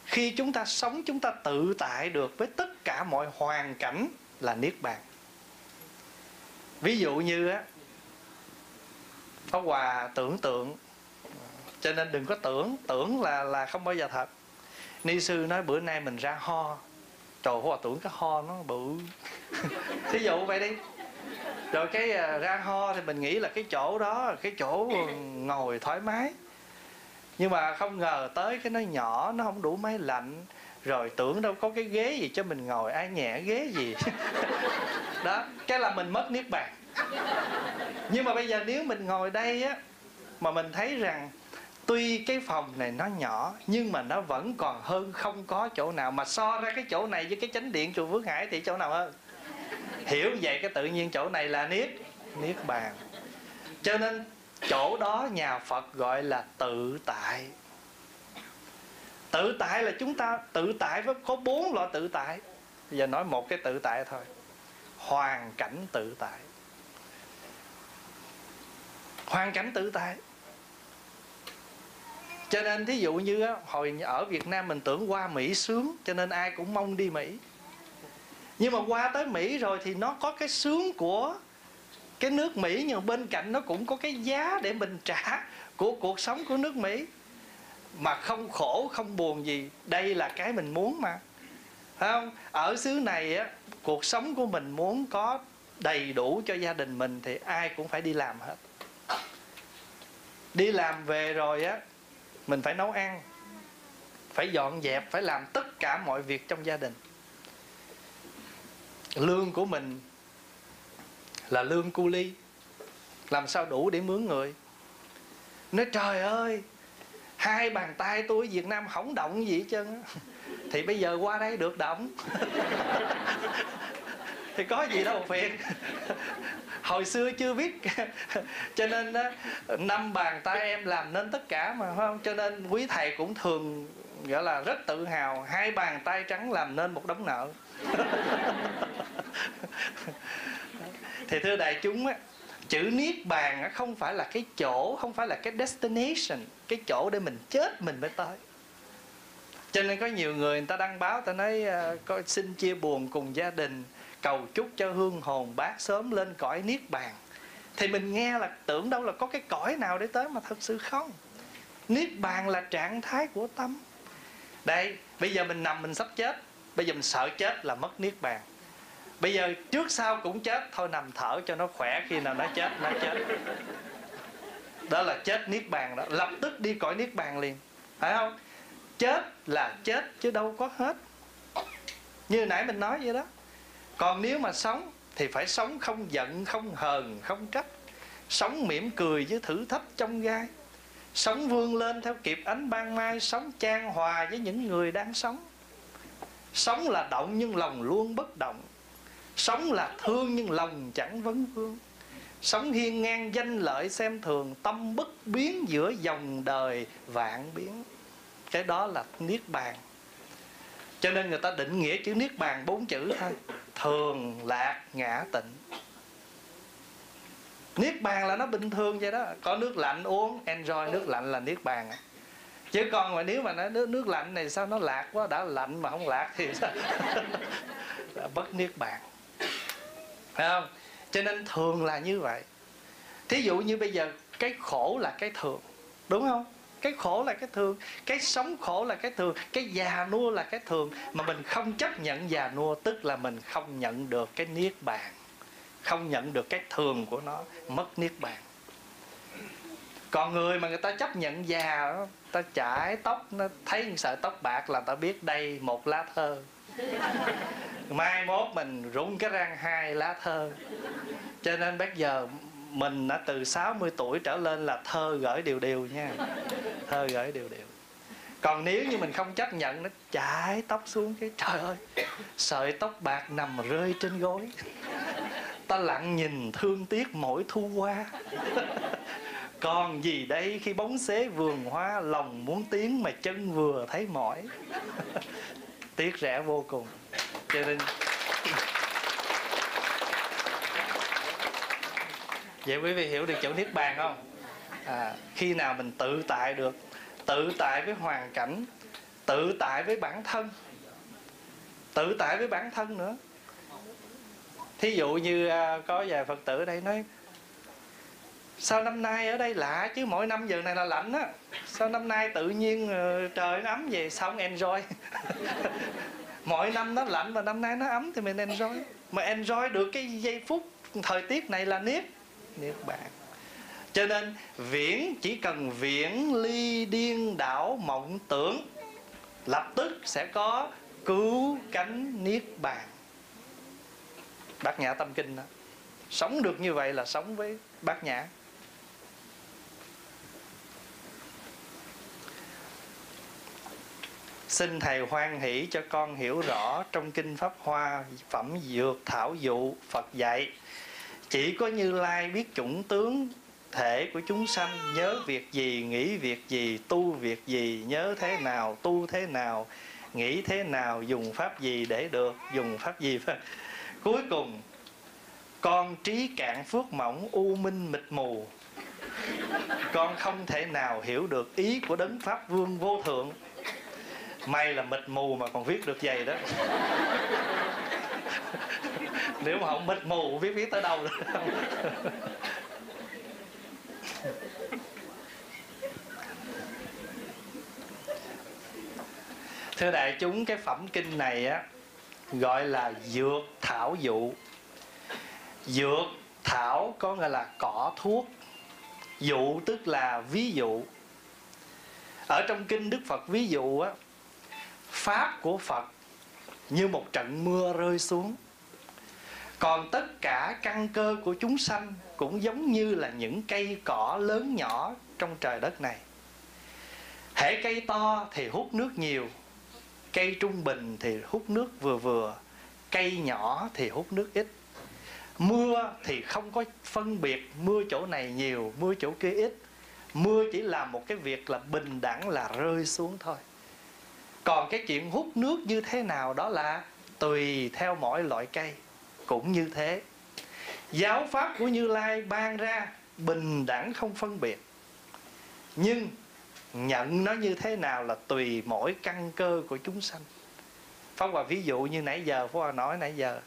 [SPEAKER 3] khi chúng ta sống, chúng ta tự tại được với tất cả mọi hoàn cảnh là niết bàn. Ví dụ như á, Pháp Hòa tưởng tượng, cho nên đừng có tưởng tưởng là là không bao giờ thật. Ni sư nói bữa nay mình ra ho. Trời, Pháp Hòa tưởng cái ho nó bự. Thí dụ vậy đi. Rồi cái à, ra ho thì mình nghĩ là cái chỗ đó, cái chỗ ngồi thoải mái nhưng mà không ngờ tới cái nó nhỏ, nó không đủ máy lạnh. Rồi tưởng đâu có cái ghế gì cho mình ngồi, ai nhẹ ghế gì. Đó, cái là mình mất niết bàn. Nhưng mà bây giờ nếu mình ngồi đây á, mà mình thấy rằng tuy cái phòng này nó nhỏ, nhưng mà nó vẫn còn hơn không có chỗ nào. Mà so ra cái chỗ này với cái chánh điện chùa Phước Hải thì chỗ nào hơn? Hiểu vậy cái tự nhiên chỗ này là niết niết bàn. Cho nên chỗ đó nhà Phật gọi là tự tại. Tự tại là chúng ta, tự tại với, có bốn loại tự tại. Bây giờ nói một cái tự tại thôi. Hoàn cảnh tự tại. Hoàn cảnh tự tại. Cho nên thí dụ như hồi ở Việt Nam mình tưởng qua Mỹ sướng, cho nên ai cũng mong đi Mỹ. Nhưng mà qua tới Mỹ rồi thì nó có cái sướng của cái nước Mỹ nhưng bên cạnh nó cũng có cái giá để mình trả của cuộc sống của nước Mỹ. Mà không khổ, không buồn gì. Đây là cái mình muốn mà. Phải không? Ở xứ này á, cuộc sống của mình muốn có đầy đủ cho gia đình mình thì ai cũng phải đi làm hết. Đi làm về rồi á, mình phải nấu ăn, phải dọn dẹp, phải làm tất cả mọi việc trong gia đình. Lương của mình là lương cu ly. Làm sao đủ để mướn người? Nói trời ơi hai bàn tay tôi Việt Nam không động gì hết trơn thì bây giờ qua đây được động. Thì có gì đâu phiền. Hồi xưa chưa biết. Cho nên đó, năm bàn tay em làm nên tất cả mà phải không? Cho nên quý thầy cũng thường gọi là rất tự hào hai bàn tay trắng làm nên một đống nợ. thì thưa đại chúng á chữ niết bàn á không phải là cái chỗ không phải là cái destination cái chỗ để mình chết mình mới tới. Cho nên có nhiều người người ta đăng báo ta nói uh, có xin chia buồn cùng gia đình cầu chúc cho hương hồn bác sớm lên cõi niết bàn. Thì mình nghe là tưởng đâu là có cái cõi nào để tới mà thật sự không. Niết bàn là trạng thái của tâm. Đây bây giờ mình nằm mình sắp chết bây giờ mình sợ chết là mất niết bàn bây giờ trước sau cũng chết. Thôi nằm thở cho nó khỏe khi nào nó chết nó chết. Đó là chết niết bàn đó. Lập tức đi cõi niết bàn liền. Phải không? Chết là chết chứ đâu có hết. Như nãy mình nói vậy đó. Còn nếu mà sống thì phải sống không giận, không hờn, không trách. Sống mỉm cười với thử thách trong gai. Sống vươn lên theo kịp ánh ban mai. Sống trang hòa với những người đang sống. Sống là động nhưng lòng luôn bất động sống là thương nhưng lòng chẳng vấn vương. Sống hiên ngang danh lợi xem thường tâm bất biến giữa dòng đời vạn biến. Cái đó là niết bàn. Cho nên người ta định nghĩa chữ niết bàn bốn chữ thôi thường lạc ngã tịnh. Niết bàn là nó bình thường vậy đó. Có nước lạnh uống enjoy nước lạnh là niết bàn. Chứ còn mà nếu mà nó nước, nước lạnh này sao nó lạc quá đã lạnh mà không lạc thì sao? Bất niết bàn phải không? Cho nên thường là như vậy. Thí dụ như bây giờ cái khổ là cái thường đúng không? Cái khổ là cái thường cái sống khổ là cái thường cái già nua là cái thường. Mà mình không chấp nhận già nua tức là mình không nhận được cái niết bàn không nhận được cái thường của nó mất niết bàn. Còn người mà người ta chấp nhận già đó, ta chải tóc nó thấy sợi tóc bạc là ta biết đây một lá thơ mai mốt mình rung cái răng hai lá thơ. Cho nên bây giờ mình đã từ 60 tuổi trở lên là thơ gửi điều điều nha. Thơ gửi điều điều. còn nếu như mình không chấp nhận nó, chải tóc xuống cái, trời ơi, sợi tóc bạc nằm rơi trên gối. Ta lặng nhìn thương tiếc mỗi thu qua còn gì đây, khi bóng xế vườn hoa, lòng muốn tiếng mà chân vừa thấy mỏi. Tiếc rẻ vô cùng cho nên vậy quý vị hiểu được chỗ niết bàn không? À, khi nào mình tự tại được tự tại với hoàn cảnh tự tại với bản thân tự tại với bản thân nữa. Thí dụ như à, có vài phật tử ở đây nói sao năm nay ở đây lạ chứ? Mỗi năm giờ này là lạnh á. Sao năm nay tự nhiên ờ, trời nó ấm về xong enjoy? mỗi năm nó lạnh và năm nay nó ấm thì mình enjoy. Mà enjoy được cái giây phút thời tiết này là niết niết bàn cho nên viễn, chỉ cần viễn ly điên đảo mộng tưởng, lập tức sẽ có cứu cánh niết bàn bát nhã tâm kinh đó. Sống được như vậy là sống với bát nhã. Xin Thầy hoan hỷ cho con hiểu rõ trong Kinh Pháp Hoa Phẩm Dược Thảo Dụ Phật dạy. Chỉ có Như Lai biết chủng tướng thể của chúng sanh Nhớ việc gì, nghĩ việc gì, tu việc gì Nhớ thế nào, tu thế nào Nghĩ thế nào, dùng pháp gì để được Dùng pháp gì. Phải Cuối cùng Con trí cạn phước mỏng u minh mịt mù. Con không thể nào hiểu được ý của đấng Pháp Vương vô thượng may là mịt mù mà còn viết được vậy đó. Nếu mà không mịt mù viết viết tới đâu rồi thưa đại chúng, cái phẩm kinh này á, gọi là dược thảo dụ. Dược thảo có nghĩa là cỏ thuốc. Dụ tức là ví dụ. Ở trong kinh đức phật ví dụ á pháp của phật như một trận mưa rơi xuống. Còn tất cả căn cơ của chúng sanh cũng giống như là những cây cỏ lớn nhỏ trong trời đất này. Hễ cây to thì hút nước nhiều, cây trung bình thì hút nước vừa vừa, cây nhỏ thì hút nước ít. Mưa thì không có phân biệt mưa chỗ này nhiều, mưa chỗ kia ít. Mưa chỉ là một cái việc là bình đẳng là rơi xuống thôi còn cái chuyện hút nước như thế nào đó là tùy theo mỗi loại cây, cũng như thế. Giáo pháp của như lai ban ra bình đẳng không phân biệt. Nhưng nhận nó như thế nào là tùy mỗi căn cơ của chúng sanh. Phong Hòa ví dụ như nãy giờ phong Hòa nói nãy giờ,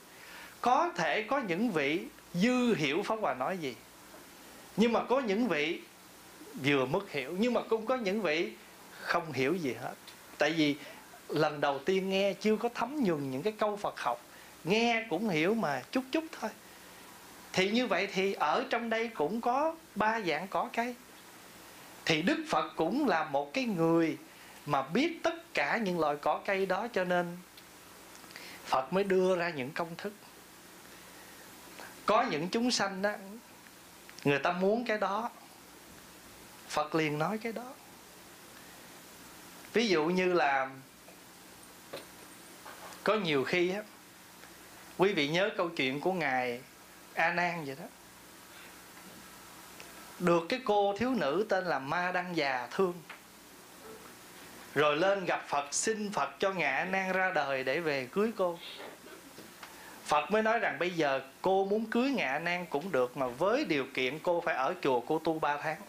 [SPEAKER 3] Có thể có những vị dư hiểu phong Hòa nói gì, Nhưng mà có những vị vừa mất hiểu, Nhưng mà cũng có những vị không hiểu gì hết. Tại vì lần đầu tiên nghe chưa có thấm nhuần những cái câu Phật học. Nghe cũng hiểu mà chút chút thôi. Thì như vậy thì ở trong đây cũng có ba dạng cỏ cây. Thì Đức Phật cũng là một cái người mà biết tất cả những loại cỏ cây đó cho nên Phật mới đưa ra những công thức. Có những chúng sanh đó người ta muốn cái đó, Phật liền nói cái đó ví dụ như là có nhiều khi á, quý vị nhớ câu chuyện của ngài a nan vậy đó. Được cái cô thiếu nữ tên là ma đăng già thương, rồi lên gặp phật, xin phật cho ngài a nan ra đời để về cưới cô. Phật mới nói rằng bây giờ cô muốn cưới ngài a nan cũng được, mà với điều kiện cô phải ở chùa cô tu 3 tháng.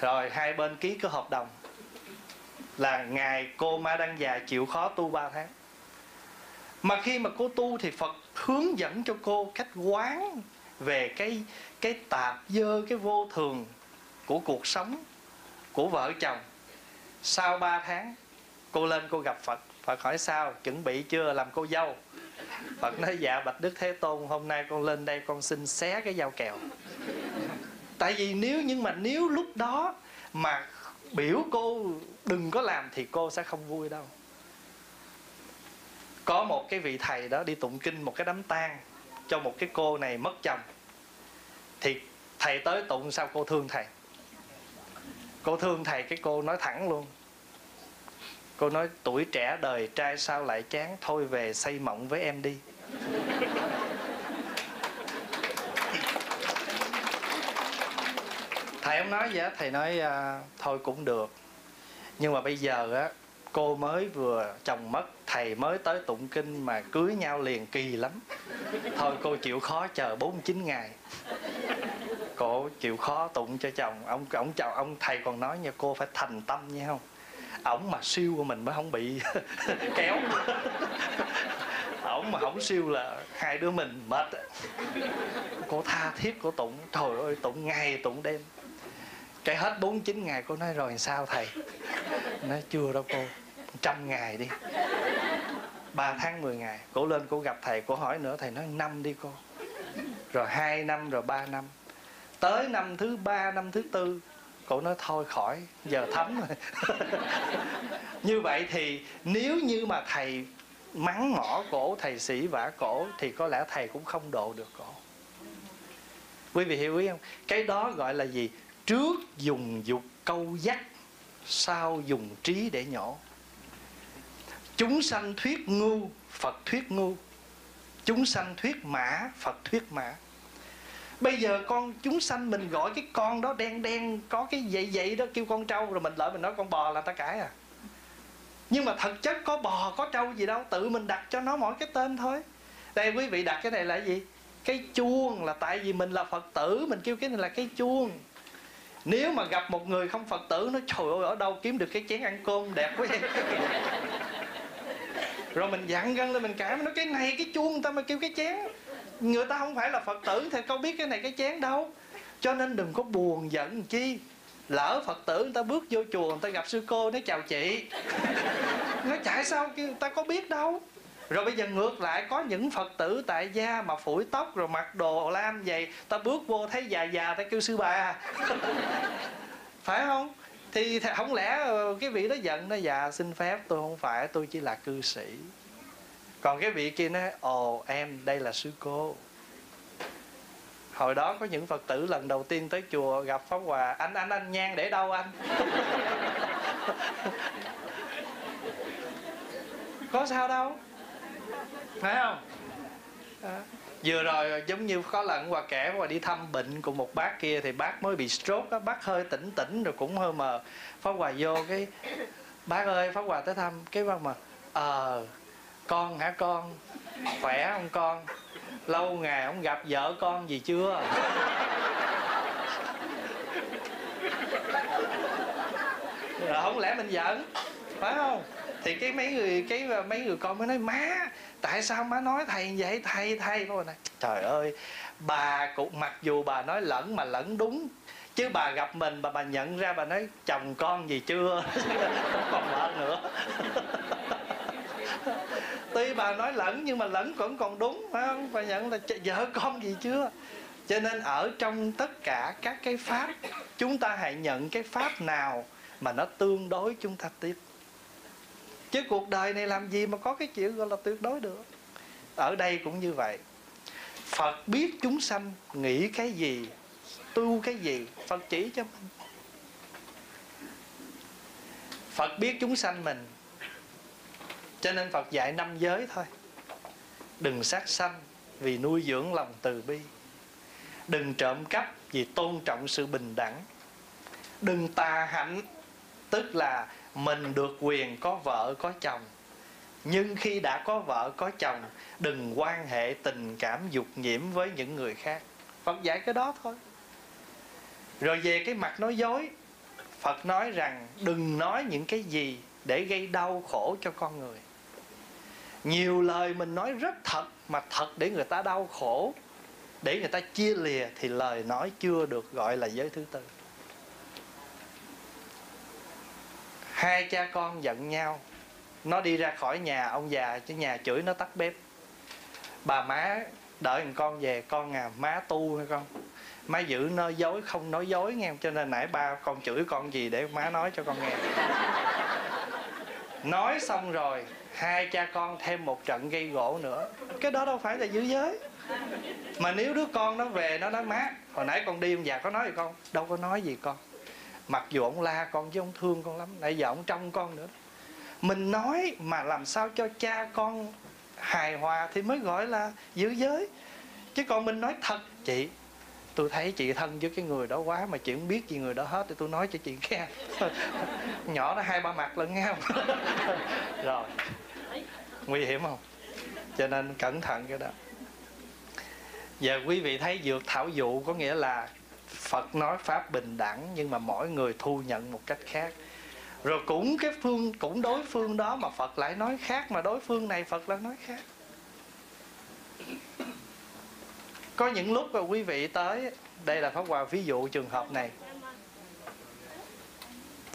[SPEAKER 3] Rồi hai bên ký cái hợp đồng là ngài cô ma đăng già chịu khó tu 3 tháng. Mà khi mà cô tu thì Phật hướng dẫn cho cô cách quán về cái cái tạp dơ, cái vô thường của cuộc sống của vợ chồng. Sau 3 tháng, cô lên cô gặp phật. Phật hỏi sao? Chuẩn bị chưa? Làm cô dâu. Phật nói dạ bạch đức thế tôn, hôm nay con lên đây con xin xé cái dao kèo. Tại vì nếu, nhưng mà nếu lúc đó mà biểu cô đừng có làm thì cô sẽ không vui đâu. Có một cái vị thầy đó đi tụng kinh một cái đám tang cho một cái cô này mất chồng. Thì thầy tới tụng sao cô thương thầy? Cô thương thầy cái cô nói thẳng luôn. Cô nói, tuổi trẻ đời trai sao lại chán? Thôi về xây mộng với em đi. Thầy không nói vậy thầy nói uh, thôi cũng được. Nhưng mà bây giờ á cô mới vừa chồng mất thầy mới tới tụng kinh mà cưới nhau liền kỳ lắm. Thôi cô chịu khó chờ 49 ngày. Cô chịu khó tụng cho chồng. Ông ông chồng ông thầy còn nói nha cô phải thành tâm nha không? Ổng mà siêu của mình mới không bị kéo. Ổng mà không siêu là hai đứa mình mệt cô tha thiết cô tụng. Trời ơi tụng ngày tụng đêm cái hết 49 ngày cô nói rồi sao thầy? Nói chưa đâu cô, trăm ngày đi. Ba tháng 10 ngày, cô lên cô gặp thầy, cô hỏi nữa, thầy nói năm đi cô. Rồi hai năm, rồi ba năm. Tới năm thứ ba, năm thứ tư cổ nói thôi khỏi, giờ thấm rồi. Như vậy thì nếu như mà thầy mắng mỏ cổ, thầy sĩ vả cổ, thì có lẽ thầy cũng không độ được cổ. Quý vị hiểu ý không? Cái đó gọi là gì? Trước dùng dục câu dắt sau dùng trí để nhổ. Chúng sanh thuyết ngu, phật thuyết ngu. Chúng sanh thuyết mã, phật thuyết mã. Bây giờ con, chúng sanh mình gọi cái con đó đen đen, có cái vậy vậy đó kêu con trâu, rồi mình lợi mình nói con bò là ta cãi à. Nhưng mà thật chất có bò, có trâu gì đâu, tự mình đặt cho nó mỗi cái tên thôi. Đây, quý vị đặt cái này là gì? Cái chuông là tại vì mình là phật tử, mình kêu cái này là cái chuông nếu mà gặp một người không phật tử nó trời ơi, ở đâu kiếm được cái chén ăn cơm đẹp quá vậy? Rồi mình dặn gân lên, mình cảm nó cái này, cái chuông người ta mà kêu cái chén. Người ta không phải là phật tử, thì có biết cái này, cái chén đâu. Cho nên đừng có buồn giận chi. Lỡ phật tử người ta bước vô chùa, người ta gặp sư cô nó chào chị. Nó chạy sao người ta có biết đâu rồi bây giờ ngược lại, có những phật tử tại gia mà phủi tóc rồi mặc đồ lam vậy, ta bước vô thấy già già, ta kêu sư bà. Phải không? Thì không lẽ ờ, cái vị đó giận nó dạ xin phép, tôi không phải, tôi chỉ là cư sĩ. Còn cái vị kia nói, ồ, em, đây là sư cô. Hồi đó có những phật tử lần đầu tiên tới chùa gặp pháp hòa, anh anh anh nhang để đâu anh? Có sao đâu phải không? À. vừa rồi giống như có lần hòa kể hòa đi thăm bệnh của một bác kia thì bác mới bị stroke á bác hơi tỉnh tỉnh rồi cũng hơi mờ. Pháp hòa vô cái bác ơi pháp hòa tới thăm. Cái bác mà ờ con hả con? Khỏe không con? Lâu ngày không gặp vợ con gì chưa? Rồi không lẽ mình giận? Phải không thì cái mấy người, cái ờ, mấy người con mới nói, má, tại sao má nói thầy vậy? Thầy thầy. Cô này trời ơi, bà cũng mặc dù bà nói lẫn mà lẫn đúng, chứ bà gặp mình bà bà nhận ra bà nói, chồng con gì chưa? Không còn vợ nữa. Tuy bà nói lẫn nhưng mà lẫn vẫn còn đúng, phải không? Bà nhận là vợ con gì chưa? Cho nên ở trong tất cả các cái pháp, chúng ta hãy nhận cái pháp nào mà nó tương đối chúng ta tiếp chứ cuộc đời này làm gì mà có cái chuyện gọi là tuyệt đối được? Ở đây cũng như vậy. Phật biết chúng sanh nghĩ cái gì, tu cái gì, phật chỉ cho mình. Phật biết chúng sanh mình. Cho nên phật dạy năm giới thôi. Đừng sát sanh vì nuôi dưỡng lòng từ bi. Đừng trộm cắp vì tôn trọng sự bình đẳng. Đừng tà hạnh, tức là mình được quyền có vợ, có chồng. Nhưng khi đã có vợ, có chồng, đừng quan hệ tình cảm dục nhiễm với những người khác. Phật dạy cái đó thôi. Rồi về cái mặt nói dối, phật nói rằng đừng nói những cái gì để gây đau khổ cho con người. Nhiều lời mình nói rất thật mà thật để người ta đau khổ, để người ta chia lìa thì lời nói chưa được gọi là giới thứ tư. Hai cha con giận nhau. Nó đi ra khỏi nhà, ông già chứ nhà chửi nó tắt bếp. Bà má đợi thằng con về, con à má tu hay con? Má giữ nói dối, không nói dối nghe cho nên nãy ba con chửi con gì để má nói cho con nghe. Nói xong rồi, hai cha con thêm một trận gây gỗ nữa. Cái đó đâu phải là giữ giới. Mà nếu đứa con nó về, nó nói, má, hồi nãy con đi ông già có nói gì con đâu có nói gì con mặc dù ông la con chứ ông thương con lắm, nãy giờ ông trông con nữa. Mình nói mà làm sao cho cha con hài hòa thì mới gọi là giữ giới. Chứ còn mình nói thật, chị, tôi thấy chị thân với cái người đó quá mà chị không biết gì người đó hết, thì tôi nói cho chị nghe. Nhỏ nó hai ba mặt lẫn nghe không rồi. Nguy hiểm không? Cho nên cẩn thận cái đó. Giờ quý vị thấy dược thảo dụ có nghĩa là phật nói pháp bình đẳng, nhưng mà mỗi người thu nhận một cách khác. Rồi cũng cái phương, cũng đối phương đó mà phật lại nói khác, mà đối phương này phật lại nói khác. Có những lúc mà quý vị tới, đây là pháp hòa, ví dụ trường hợp này.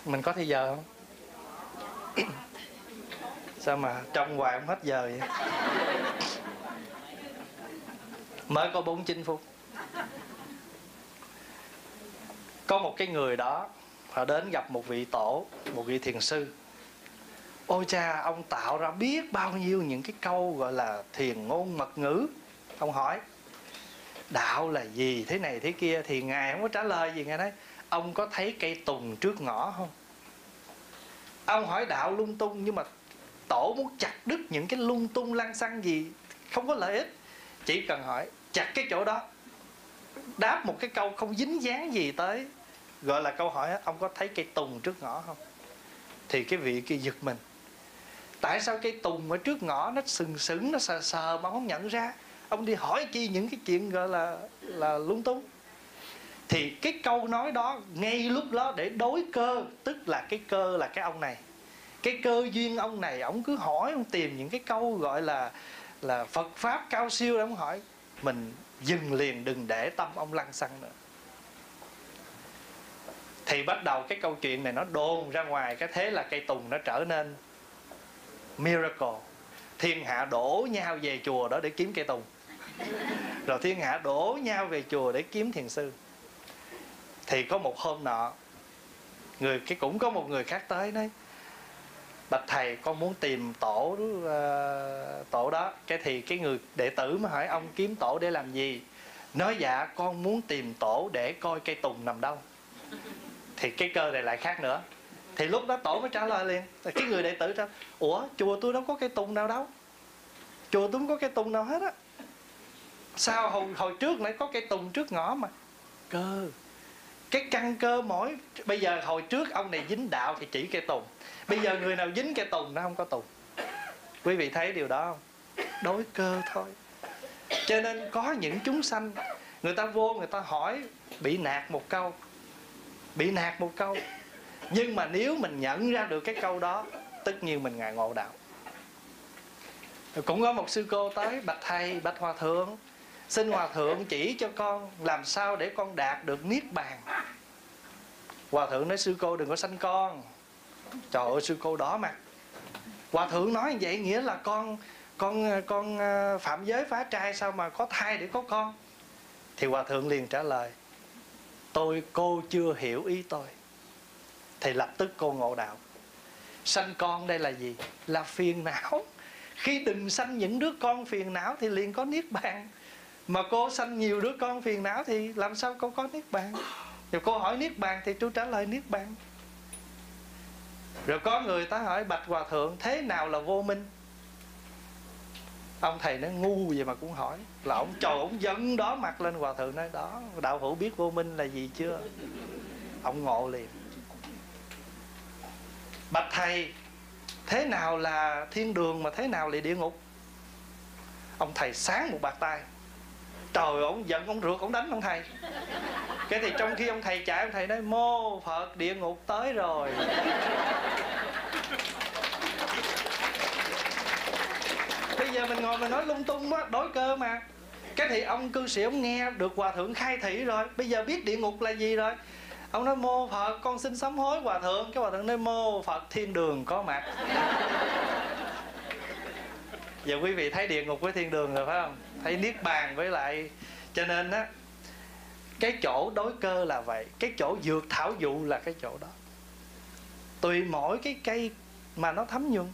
[SPEAKER 3] Mình có thời giờ không? Sao mà trong hoài không hết giờ vậy? Mới có 49 phút có một cái người đó, họ đến gặp một vị tổ, một vị thiền sư. Ôi cha, ông tạo ra biết bao nhiêu những cái câu gọi là thiền ngôn mật ngữ? Ông hỏi. Đạo là gì thế này thế kia thì ngài không có trả lời gì. Ngài nói, ông có thấy cây tùng trước ngõ không? Ông hỏi, đạo lung tung, nhưng mà tổ muốn chặt đứt những cái lung tung lăng xăng gì không có lợi ích? Chỉ cần hỏi, chặt cái chỗ đó. Đáp một cái câu không dính dáng gì tới gọi là câu hỏi ông có thấy cây tùng trước ngõ không? Thì cái vị kia giật mình. Tại sao cây tùng ở trước ngõ nó sừng sững, nó sờ sờ mà không nhận ra? Ông đi hỏi chi những cái chuyện gọi là là lung tung thì cái câu nói đó ngay lúc đó để đối cơ, tức là cái cơ là cái ông này. Cái cơ duyên ông này, ông cứ hỏi, ông tìm những cái câu gọi là là Phật pháp cao siêu để ông hỏi. Mình dừng liền, đừng để tâm ông lăng xăng nữa thì bắt đầu cái câu chuyện này nó đồn ra ngoài cái thế là cây tùng nó trở nên miracle. Thiên hạ đổ nhau về chùa đó để kiếm cây tùng. Rồi thiên hạ đổ nhau về chùa để kiếm thiền sư. Thì có một hôm nọ người cái cũng có một người khác tới đấy bạch thầy con muốn tìm tổ uh, tổ đó. Cái thì cái người đệ tử mới hỏi ông kiếm tổ để làm gì? Nói dạ con muốn tìm tổ để coi cây tùng nằm đâu thì cái cơ này lại khác nữa. Thì lúc đó tổ mới trả lời liền. Cái người đệ tử trả ủa chùa tôi đâu có cây tùng nào đâu. Chùa tôi không có cây tùng nào hết á. Sao hồi, hồi trước nãy có cây tùng trước ngõ mà? Cơ. Cái căn cơ mỗi bây giờ hồi trước ông này dính đạo thì chỉ cây tùng. Bây giờ người nào dính cây tùng nó không có tùng. Quý vị thấy điều đó không? Đối cơ thôi. Cho nên có những chúng sanh người ta vô người ta hỏi bị nạt một câu bị nạt một câu. Nhưng mà nếu mình nhận ra được cái câu đó, tất nhiên mình ngài ngộ đạo. Cũng có một sư cô tới, bạch thầy bạch hòa thượng, xin hòa thượng chỉ cho con làm sao để con đạt được niết bàn. Hòa thượng nói, sư cô đừng có sanh con. Trời ơi, sư cô đỏ mặt hòa thượng nói như vậy nghĩa là con con con à, phạm giới phá trai sao mà có thai để có con? Thì hòa thượng liền trả lời tôi, cô chưa hiểu ý tôi. Thì lập tức cô ngộ đạo. Sanh con đây là gì? Là phiền não. Khi đừng sanh những đứa con phiền não thì liền có niết bàn. Mà cô sanh nhiều đứa con phiền não thì làm sao cô có niết bàn? Rồi cô hỏi niết bàn thì chú trả lời niết bàn. Rồi có người ta hỏi, bạch hòa thượng, thế nào là vô minh? Ông thầy nó ngu vậy mà cũng hỏi là ông trời, ông dẫn đó mặt lên hòa thượng nói, đó, đạo hữu biết vô minh là gì chưa? Ông ngộ liền. Bạch thầy, thế nào là thiên đường mà thế nào là địa ngục? Ông thầy sáng một bạc tay. Trời, ông giận, ông rượt, ông đánh ông thầy. Cái thì trong khi ông thầy chạy, ông thầy nói, mô phật, địa ngục tới rồi. Bây giờ mình ngồi mình nói lung tung á đối cơ mà cái thì ông cư sĩ ông nghe được hòa thượng khai thị rồi, bây giờ biết địa ngục là gì rồi? Ông nói, mô phật, con xin sám hối hòa thượng. Cái hòa thượng nói, mô phật, thiên đường có mặt. Giờ quý vị thấy địa ngục với thiên đường rồi, phải không? Thấy niết bàn với lại, cho nên á, cái chỗ đối cơ là vậy, cái chỗ dược thảo dụ là cái chỗ đó. Tùy mỗi cái cây mà nó thấm nhuần.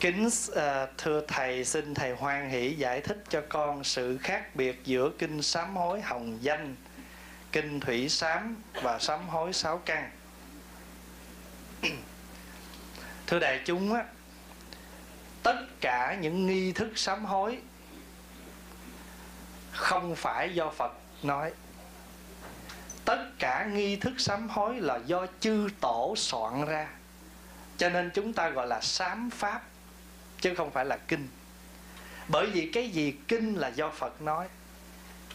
[SPEAKER 3] Kính uh, thưa thầy, xin thầy hoan hỷ giải thích cho con sự khác biệt giữa kinh sám hối hồng danh, kinh thủy sám và sám hối sáu căn. thưa đại chúng á, tất cả những nghi thức sám hối không phải do Phật nói. Tất cả nghi thức sám hối là do chư tổ soạn ra. Cho nên chúng ta gọi là sám pháp chứ không phải là kinh. Bởi vì cái gì kinh là do phật nói.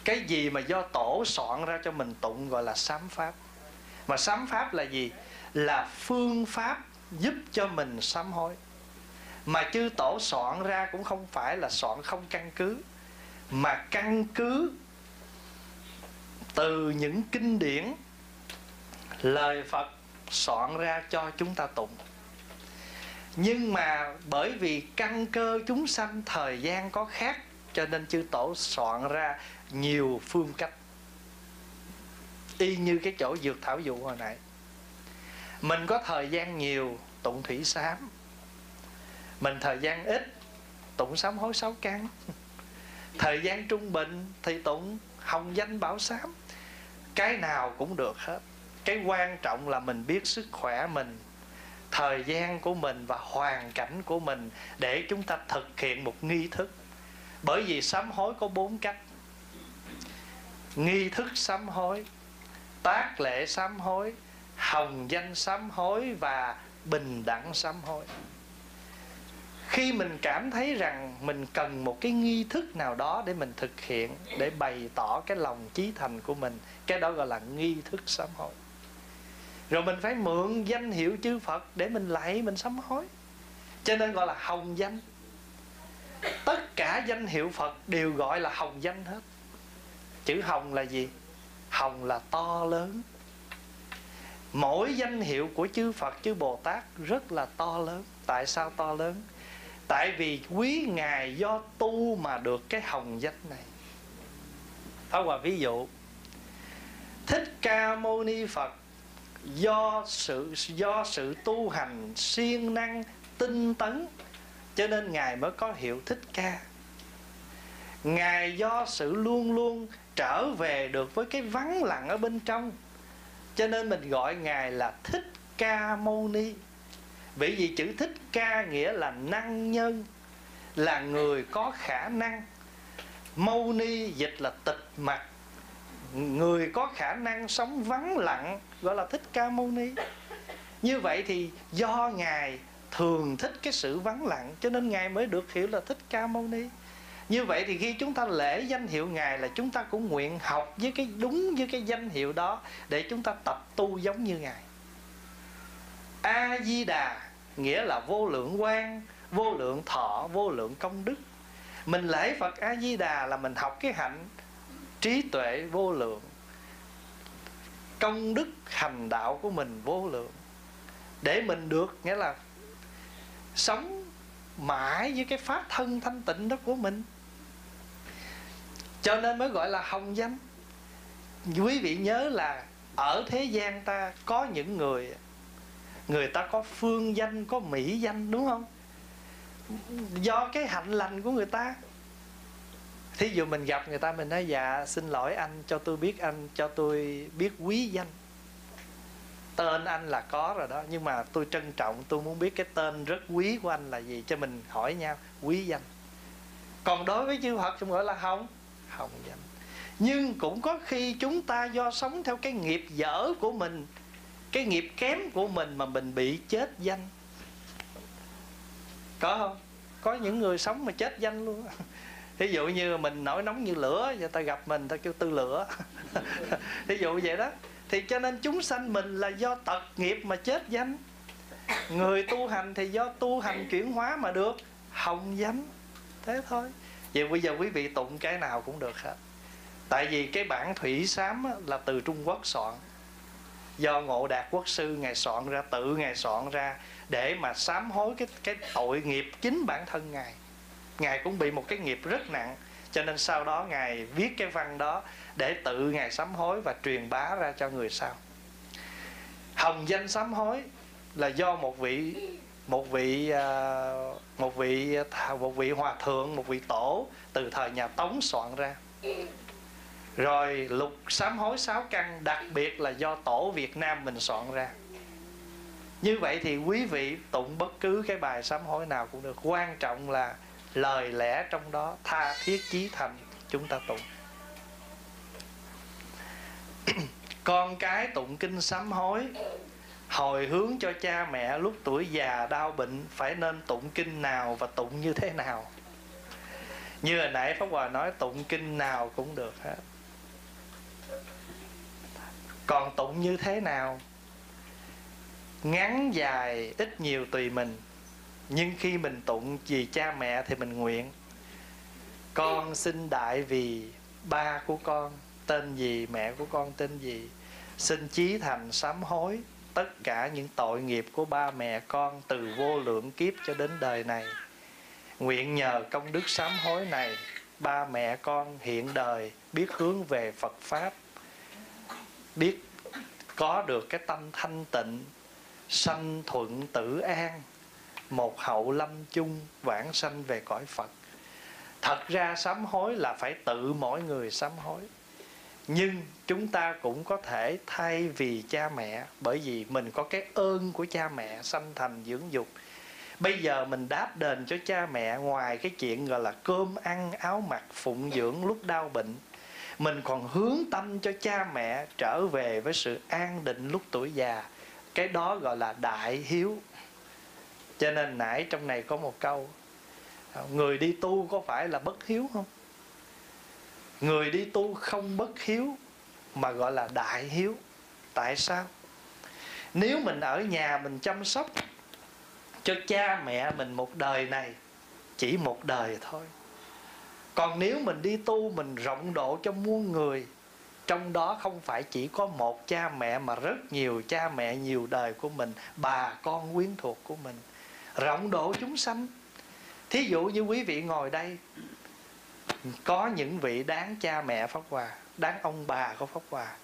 [SPEAKER 3] Cái gì mà do tổ soạn ra cho mình tụng gọi là sám pháp. Mà sám pháp là gì? Là phương pháp giúp cho mình sám hối. Mà chư tổ soạn ra cũng không phải là soạn không căn cứ. Mà căn cứ từ những kinh điển lời phật soạn ra cho chúng ta tụng nhưng mà bởi vì căn cơ chúng sanh thời gian có khác, cho nên chư tổ soạn ra nhiều phương cách. Y như cái chỗ dược thảo dụ hồi nãy. Mình có thời gian nhiều, tụng thủy sám. Mình thời gian ít, tụng sám hối sáu căn thời gian trung bình thì tụng hồng danh bảo sám. Cái nào cũng được hết. Cái quan trọng là mình biết sức khỏe mình thời gian của mình và hoàn cảnh của mình để chúng ta thực hiện một nghi thức. Bởi vì sám hối có bốn cách. Nghi thức sám hối, tác lễ sám hối, hồng danh sám hối và bình đẳng sám hối. Khi mình cảm thấy rằng mình cần một cái nghi thức nào đó để mình thực hiện, để bày tỏ cái lòng chí thành của mình, cái đó gọi là nghi thức sám hối rồi mình phải mượn danh hiệu chư Phật để mình lạy, mình sám hối. Cho nên gọi là hồng danh. Tất cả danh hiệu Phật đều gọi là hồng danh hết. Chữ hồng là gì? Hồng là to lớn. Mỗi danh hiệu của chư Phật, chư Bồ Tát rất là to lớn. Tại sao to lớn? Tại vì quý ngài do tu mà được cái hồng danh này. Thôi Hòa ví dụ, Thích Ca Mâu Ni Phật do sự do sự tu hành siêng năng, tinh tấn, cho nên ngài mới có hiệu thích ca. Ngài do sự luôn luôn trở về được với cái vắng lặng ở bên trong, cho nên mình gọi ngài là thích ca mâu ni. Bởi vì chữ thích ca nghĩa là năng nhân, là người có khả năng. Mâu ni dịch là tịch mặt người có khả năng sống vắng lặng, gọi là thích ca mâu ni. Như vậy thì do ngài thường thích cái sự vắng lặng, cho nên ngài mới được hiểu là thích ca mâu ni. Như vậy thì khi chúng ta lễ danh hiệu ngài là chúng ta cũng nguyện học với cái, đúng với cái danh hiệu đó để chúng ta tập tu giống như ngài. A di đà nghĩa là vô lượng quan, vô lượng thọ, vô lượng công đức. Mình lễ phật a di đà là mình học cái hạnh trí tuệ vô lượng. Công đức hành đạo của mình vô lượng. Để mình được, nghĩa là sống mãi với cái pháp thân thanh tịnh đó của mình. Cho nên mới gọi là hồng danh. Quý vị nhớ là ở thế gian ta có những người người ta có phương danh, có mỹ danh, đúng không? Do cái hạnh lành của người ta thí dụ mình gặp người ta, mình nói dạ xin lỗi anh, cho tôi biết anh, cho tôi biết quý danh. Tên anh là có rồi đó, nhưng mà tôi trân trọng, tôi muốn biết cái tên rất quý của anh là gì cho mình hỏi nhau, quý danh. Còn đối với chư Phật chúng gọi là hồng. Hồng danh. Nhưng cũng có khi chúng ta do sống theo cái nghiệp dở của mình, cái nghiệp kém của mình mà mình bị chết danh. Có không? Có những người sống mà chết danh luôn thí dụ như mình nổi nóng như lửa, người ta gặp mình ta kêu tư lửa. Thí dụ vậy đó. Thì cho nên chúng sanh mình là do tật nghiệp mà chết danh. Người tu hành thì do tu hành chuyển hóa mà được, hồng danh. Thế thôi. Vậy bây giờ quý vị tụng cái nào cũng được hết. Tại vì cái bản thủy sám là từ trung quốc soạn. Do ngộ đạt quốc sư ngài soạn ra, tự ngài soạn ra để mà sám hối cái cái tội nghiệp chính bản thân ngài ngài cũng bị một cái nghiệp rất nặng. Cho nên sau đó ngài viết cái văn đó để tự ngài sám hối và truyền bá ra cho người sau. Hồng danh sám hối là do một vị một vị à, một vị một vị hòa thượng, một vị tổ từ thời nhà tống soạn ra. Rồi lục sám hối sáu căn, đặc biệt là do tổ việt nam mình soạn ra. Như vậy thì quý vị tụng bất cứ cái bài sám hối nào cũng được. Quan trọng là lời lẽ trong đó, tha thiết chí thành, chúng ta tụng. Con cái tụng kinh sám hối, hồi hướng cho cha mẹ lúc tuổi già đau bệnh, phải nên tụng kinh nào và tụng như thế nào? Như hồi nãy pháp hòa nói, tụng kinh nào cũng được hết. Còn tụng như thế nào? Ngắn dài, ít nhiều tùy mình nhưng khi mình tụng vì cha mẹ thì mình nguyện. Con xin đại vì ba của con tên gì mẹ của con tên gì. Xin chí thành sám hối tất cả những tội nghiệp của ba mẹ con từ vô lượng kiếp cho đến đời này. Nguyện nhờ công đức sám hối này ba mẹ con hiện đời biết hướng về phật pháp biết có được cái tâm thanh tịnh sanh thuận tử an một hậu lâm chung vãng sanh về cõi phật. Thật ra sám hối là phải tự mỗi người sám hối. Nhưng chúng ta cũng có thể thay vì cha mẹ, bởi vì mình có cái ơn của cha mẹ sanh thành dưỡng dục. Bây giờ mình đáp đền cho cha mẹ ngoài cái chuyện gọi là cơm ăn, áo mặc, phụng dưỡng lúc đau bệnh. Mình còn hướng tâm cho cha mẹ trở về với sự an định lúc tuổi già. Cái đó gọi là đại hiếu cho nên nãy trong này có một câu, người đi tu có phải là bất hiếu không? Người đi tu không bất hiếu mà gọi là đại hiếu. Tại sao? Nếu mình ở nhà mình chăm sóc cho cha mẹ mình một đời này, chỉ một đời thôi. Còn nếu mình đi tu mình rộng độ cho muôn người, trong đó không phải chỉ có một cha mẹ mà rất nhiều cha mẹ nhiều đời của mình, bà con quyến thuộc của mình rộng độ chúng sanh. Thí dụ như quý vị ngồi đây, có những vị đáng cha mẹ pháp hòa, đáng ông bà của pháp hòa,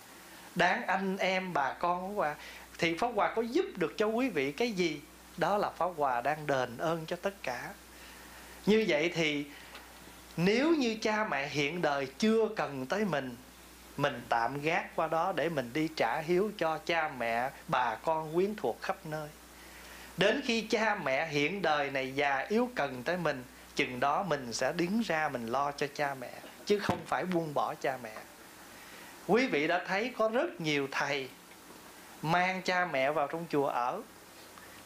[SPEAKER 3] đáng anh em bà con pháp hòa, thì pháp hòa có giúp được cho quý vị cái gì? Đó là pháp hòa đang đền ơn cho tất cả. Như vậy thì nếu như cha mẹ hiện đời chưa cần tới mình mình tạm gác qua đó để mình đi trả hiếu cho cha mẹ, bà con quyến thuộc khắp nơi đến khi cha mẹ hiện đời này già yếu cần tới mình, chừng đó mình sẽ đứng ra mình lo cho cha mẹ, chứ không phải buông bỏ cha mẹ. Quý vị đã thấy có rất nhiều thầy mang cha mẹ vào trong chùa ở,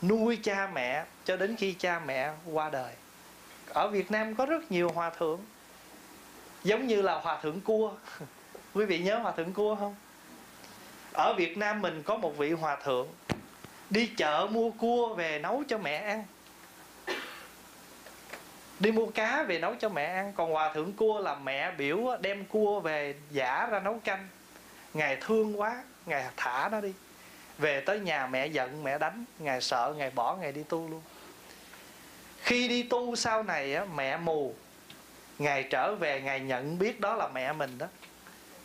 [SPEAKER 3] nuôi cha mẹ cho đến khi cha mẹ qua đời. Ở việt nam có rất nhiều hòa thượng, giống như là hòa thượng cua. Quý vị nhớ hòa thượng cua không? Ở việt nam mình có một vị hòa thượng đi chợ mua cua về nấu cho mẹ ăn. Đi mua cá về nấu cho mẹ ăn. Còn hòa thượng cua là mẹ biểu đem cua về giả ra nấu canh. Ngài thương quá ngài thả nó đi. Về tới nhà mẹ giận mẹ đánh. Ngài sợ ngài bỏ ngài đi tu luôn. Khi đi tu sau này á, mẹ mù. Ngài trở về ngài nhận biết đó là mẹ mình đó.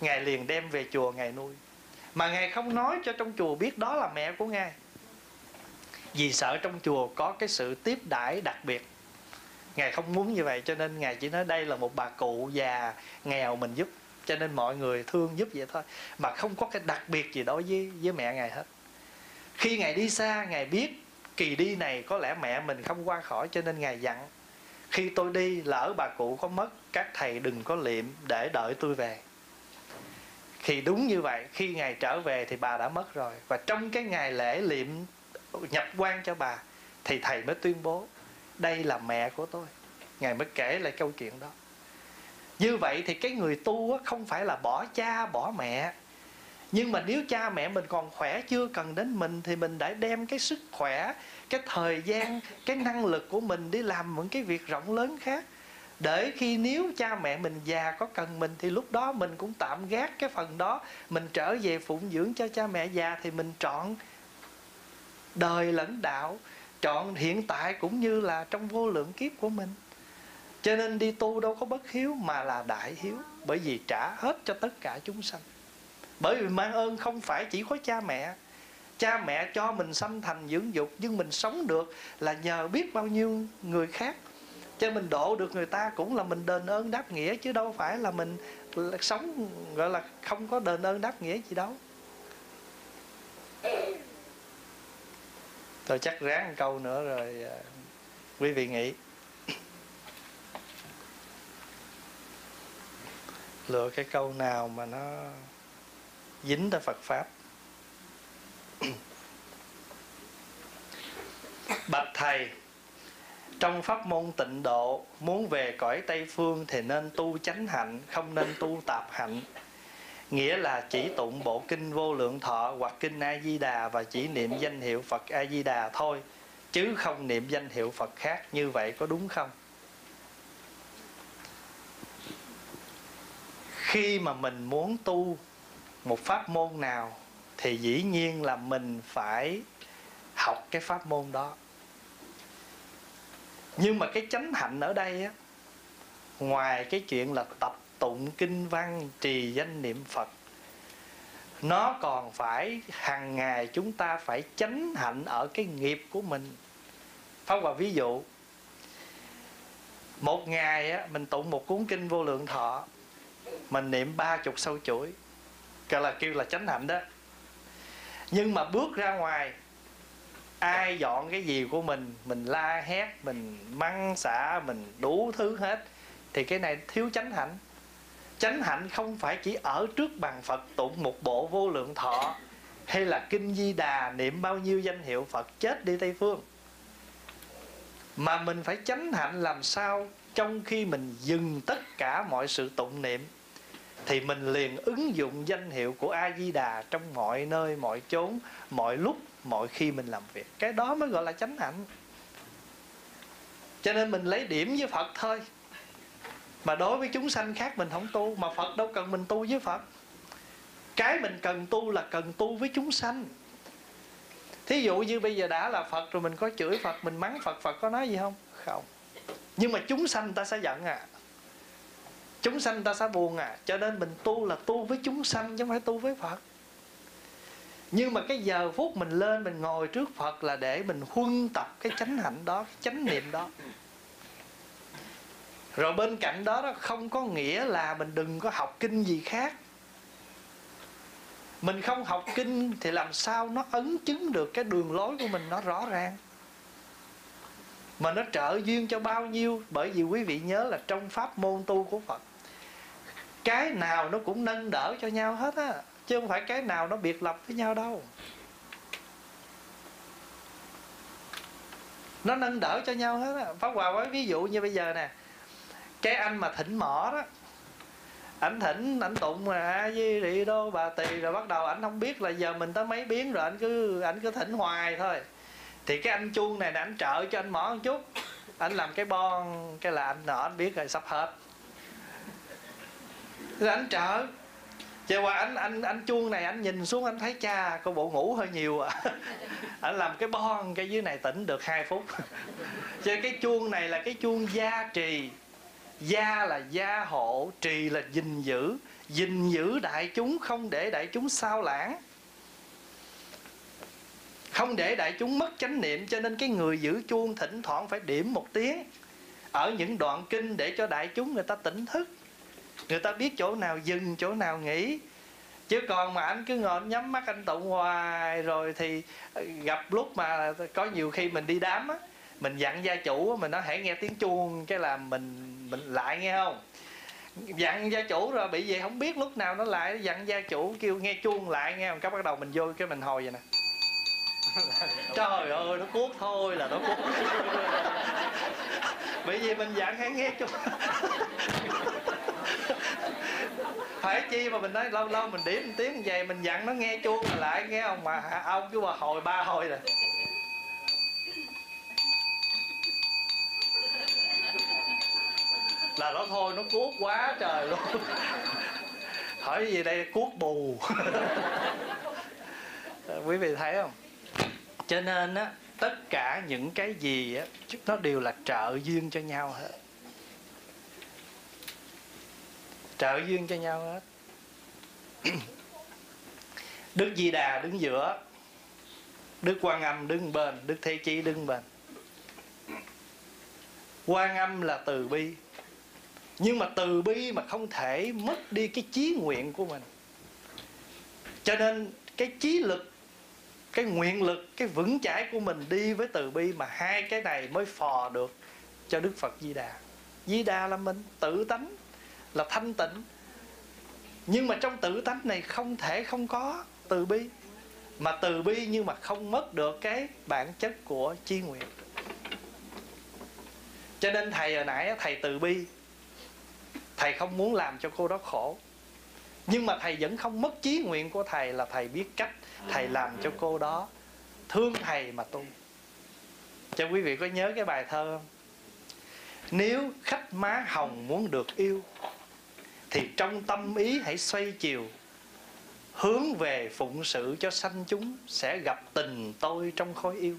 [SPEAKER 3] Ngài liền đem về chùa ngài nuôi. Mà ngài không nói cho trong chùa biết đó là mẹ của ngài vì sợ trong chùa có cái sự tiếp đãi đặc biệt. Ngài không muốn như vậy, cho nên ngài chỉ nói đây là một bà cụ già, nghèo mình giúp, cho nên mọi người thương giúp vậy thôi. Mà không có cái đặc biệt gì đối với với mẹ ngài hết. Khi ngài đi xa, ngài biết kỳ đi này có lẽ mẹ mình không qua khỏi, cho nên ngài dặn, khi tôi đi, lỡ bà cụ có mất, các thầy đừng có liệm để đợi tôi về. Thì đúng như vậy, khi ngài trở về thì bà đã mất rồi. Và trong cái ngày lễ liệm nhập quan cho bà, thì thầy mới tuyên bố, đây là mẹ của tôi. Ngài mới kể lại câu chuyện đó. Như vậy thì cái người tu không phải là bỏ cha, bỏ mẹ. Nhưng mà nếu cha mẹ mình còn khỏe chưa cần đến mình, thì mình đã đem cái sức khỏe, cái thời gian, cái năng lực của mình đi làm những cái việc rộng lớn khác. Để khi nếu cha mẹ mình già có cần mình, thì lúc đó mình cũng tạm gác cái phần đó. Mình trở về phụng dưỡng cho cha mẹ già, thì mình chọn đời lẫn đạo, chọn hiện tại cũng như là trong vô lượng kiếp của mình. Cho nên đi tu đâu có bất hiếu mà là đại hiếu, bởi vì trả hết cho tất cả chúng sanh. Bởi vì mang ơn không phải chỉ có cha mẹ. Cha mẹ cho mình sanh thành dưỡng dục, nhưng mình sống được là nhờ biết bao nhiêu người khác. Cho mình độ được người ta cũng là mình đền ơn đáp nghĩa, chứ đâu phải là mình sống, gọi là không có đền ơn đáp nghĩa gì đâu tôi chắc ráng một câu nữa rồi à, quý vị nghĩ. Lựa cái câu nào mà nó dính tới Phật pháp? Bạch thầy, trong pháp môn tịnh độ, muốn về cõi tây phương thì nên tu chánh hạnh, không nên tu tạp hạnh nghĩa là chỉ tụng bộ kinh vô lượng thọ hoặc kinh a di đà và chỉ niệm danh hiệu phật a di đà thôi, chứ không niệm danh hiệu phật khác như vậy có đúng không? Khi mà mình muốn tu một pháp môn nào, thì dĩ nhiên là mình phải học cái pháp môn đó. Nhưng mà cái chánh hạnh ở đây á, ngoài cái chuyện là tập tụng kinh văn, trì danh niệm phật. Nó còn phải, hàng ngày chúng ta phải chánh hạnh ở cái nghiệp của mình. Pháp hòa ví dụ, một ngày á, mình tụng một cuốn kinh vô lượng thọ, mình niệm ba chục sâu chuỗi gọi là, kêu là chánh hạnh đó. Nhưng mà bước ra ngoài, ai dọn cái gì của mình mình la hét, mình măng xả, mình đủ thứ hết, thì cái này thiếu chánh hạnh chánh hạnh không phải chỉ ở trước bàn phật tụng một bộ vô lượng thọ, hay là kinh di đà niệm bao nhiêu danh hiệu phật chết đi tây phương. Mà mình phải chánh hạnh làm sao trong khi mình dừng tất cả mọi sự tụng niệm, thì mình liền ứng dụng danh hiệu của a di đà trong mọi nơi, mọi chốn, mọi lúc, mọi khi mình làm việc. Cái đó mới gọi là chánh hạnh. Cho nên mình lấy điểm với phật thôi mà đối với chúng sanh khác mình không tu, mà phật đâu cần mình tu với phật. Cái mình cần tu là cần tu với chúng sanh. Thí dụ như bây giờ đã là phật rồi, mình có chửi phật, mình mắng phật phật có nói gì không? Không. Nhưng mà chúng sanh ta sẽ giận à. Chúng sanh ta sẽ buồn à. Cho nên mình tu là tu với chúng sanh, chứ không phải tu với phật. Nhưng mà cái giờ phút mình lên, mình ngồi trước phật là để mình huân tập cái chánh hạnh đó, cái chánh niệm đó rồi bên cạnh đó đó, không có nghĩa là mình đừng có học kinh gì khác. Mình không học kinh thì làm sao nó ấn chứng được cái đường lối của mình nó rõ ràng? Mà nó trợ duyên cho bao nhiêu? Bởi vì quý vị nhớ là trong pháp môn tu của phật, cái nào nó cũng nâng đỡ cho nhau hết á, chứ không phải cái nào nó biệt lập với nhau đâu. Nó nâng đỡ cho nhau hết á. Pháp hòa với ví dụ như bây giờ nè cái anh mà thỉnh mỏ đó, ảnh thỉnh, ảnh tụng mà a di rị đô bà tỳ, rồi bắt đầu ảnh không biết là giờ mình tới mấy biến rồi ảnh cứ ảnh cứ thỉnh hoài thôi. Thì cái anh chuông này là ảnh trợ cho anh mỏ một chút. Anh làm cái bon, cái là anh nọ anh biết rồi sắp hết. Rồi anh trợ. Chứ qua anh anh anh chuông này anh nhìn xuống anh thấy, cha có bộ ngủ hơi nhiều à. Anh làm cái bon, cái dưới này tỉnh được 2 phút. Cho cái chuông này là cái chuông gia trì gia là gia hộ, trì là gìn giữ. Gìn giữ đại chúng, không để đại chúng sao lãng. Không để đại chúng mất chánh niệm, cho nên cái người giữ chuông thỉnh thoảng phải điểm một tiếng. Ở những đoạn kinh để cho đại chúng người ta tỉnh thức. Người ta biết chỗ nào dừng, chỗ nào nghỉ. Chứ còn mà anh cứ ngồi nhắm mắt anh tụng hoài, rồi thì gặp lúc mà có nhiều khi mình đi đám á mình dặn gia chủ mình nói hãy nghe tiếng chuông cái là mình mình lại nghe không? Dặn gia chủ rồi bị gì không biết lúc nào nó lại dặn gia chủ kêu nghe chuông lại nghe. Một cái bắt đầu mình vô cái mình hồi vậy nè. Trời ơi nó cuốc thôi là nó cuốc. Bởi vì mình dặn hãy nghe chuông. Phải chi mà mình nói lâu lâu mình điểm một tiếng vậy mình dặn nó nghe chuông lại nghe không? Mà ông cứ mà hồi ba hồi rồi là nó thôi, nó cuốc quá trời luôn. Hỏi gì đây, cuốc bù. Quý vị thấy không? Cho nên á, tất cả những cái gì á, nó đều là trợ duyên cho nhau hết. Trợ duyên cho nhau hết. Đức di đà đứng giữa, đức quan âm đứng bên, đức thế chí đứng bên. Quan âm là từ bi nhưng mà từ bi mà không thể mất đi cái chí nguyện của mình. Cho nên cái chí lực, cái nguyện lực, cái vững chãi của mình đi với từ bi mà hai cái này mới phò được cho đức phật di đà. Di đà là mình tự tánh, là thanh tịnh. Nhưng mà trong tự tánh này không thể không có từ bi. Mà từ bi nhưng mà không mất được cái bản chất của chi nguyện. Cho nên thầy hồi nãy thầy từ bi thầy không muốn làm cho cô đó khổ. Nhưng mà thầy vẫn không mất chí nguyện của thầy là thầy biết cách thầy làm cho cô đó thương thầy mà tu. Cho quý vị có nhớ cái bài thơ không? Nếu khách má hồng muốn được yêu thì trong tâm ý hãy xoay chiều hướng về phụng sự cho sanh chúng sẽ gặp tình tôi trong khối yêu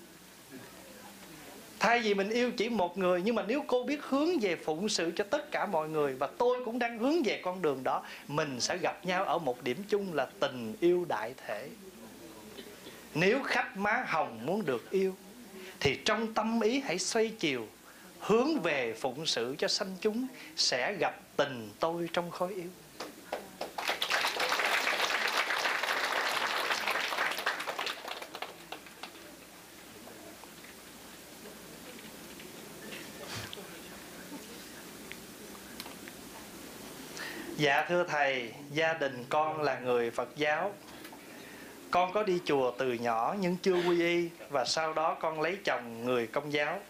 [SPEAKER 3] thay vì mình yêu chỉ một người, nhưng mà nếu cô biết hướng về phụng sự cho tất cả mọi người và tôi cũng đang hướng về con đường đó, mình sẽ gặp nhau ở một điểm chung là tình yêu đại thể. Nếu khách má hồng muốn được yêu, thì trong tâm ý hãy xoay chiều, hướng về phụng sự cho sanh chúng, sẽ gặp tình tôi trong khối yêu Dạ thưa thầy, gia đình con là người Phật giáo. Con có đi chùa từ nhỏ nhưng chưa quy y và sau đó con lấy chồng người công giáo.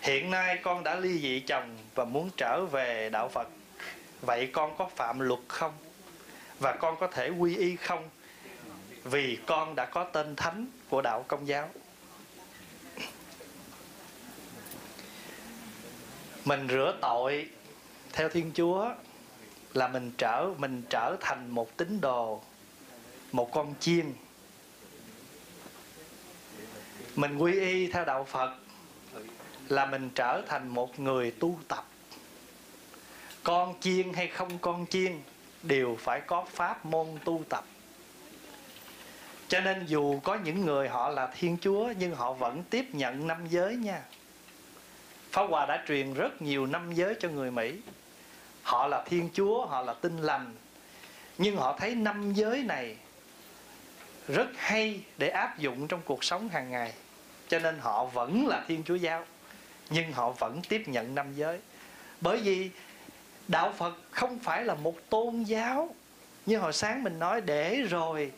[SPEAKER 3] Hiện nay con đã ly dị chồng và muốn trở về đạo Phật. Vậy con có phạm luật không? Và con có thể quy y không? Vì con đã có tên thánh của đạo công giáo. Mình rửa tội theo Thiên Chúa là mình trở mình trở thành một tín đồ, một con chiên. Mình quy y theo đạo phật là mình trở thành một người tu tập. Con chiên hay không con chiên đều phải có pháp môn tu tập. Cho nên dù có những người họ là thiên chúa, nhưng họ vẫn tiếp nhận năm giới nha. Pháp hòa đã truyền rất nhiều năm giới cho người mỹ họ là thiên chúa, họ là tinh lành. Nhưng họ thấy năm giới này rất hay để áp dụng trong cuộc sống hàng ngày. Cho nên họ vẫn là thiên chúa giáo, nhưng họ vẫn tiếp nhận năm giới. Bởi vì đạo phật không phải là một tôn giáo, như hồi sáng mình nói, để rồi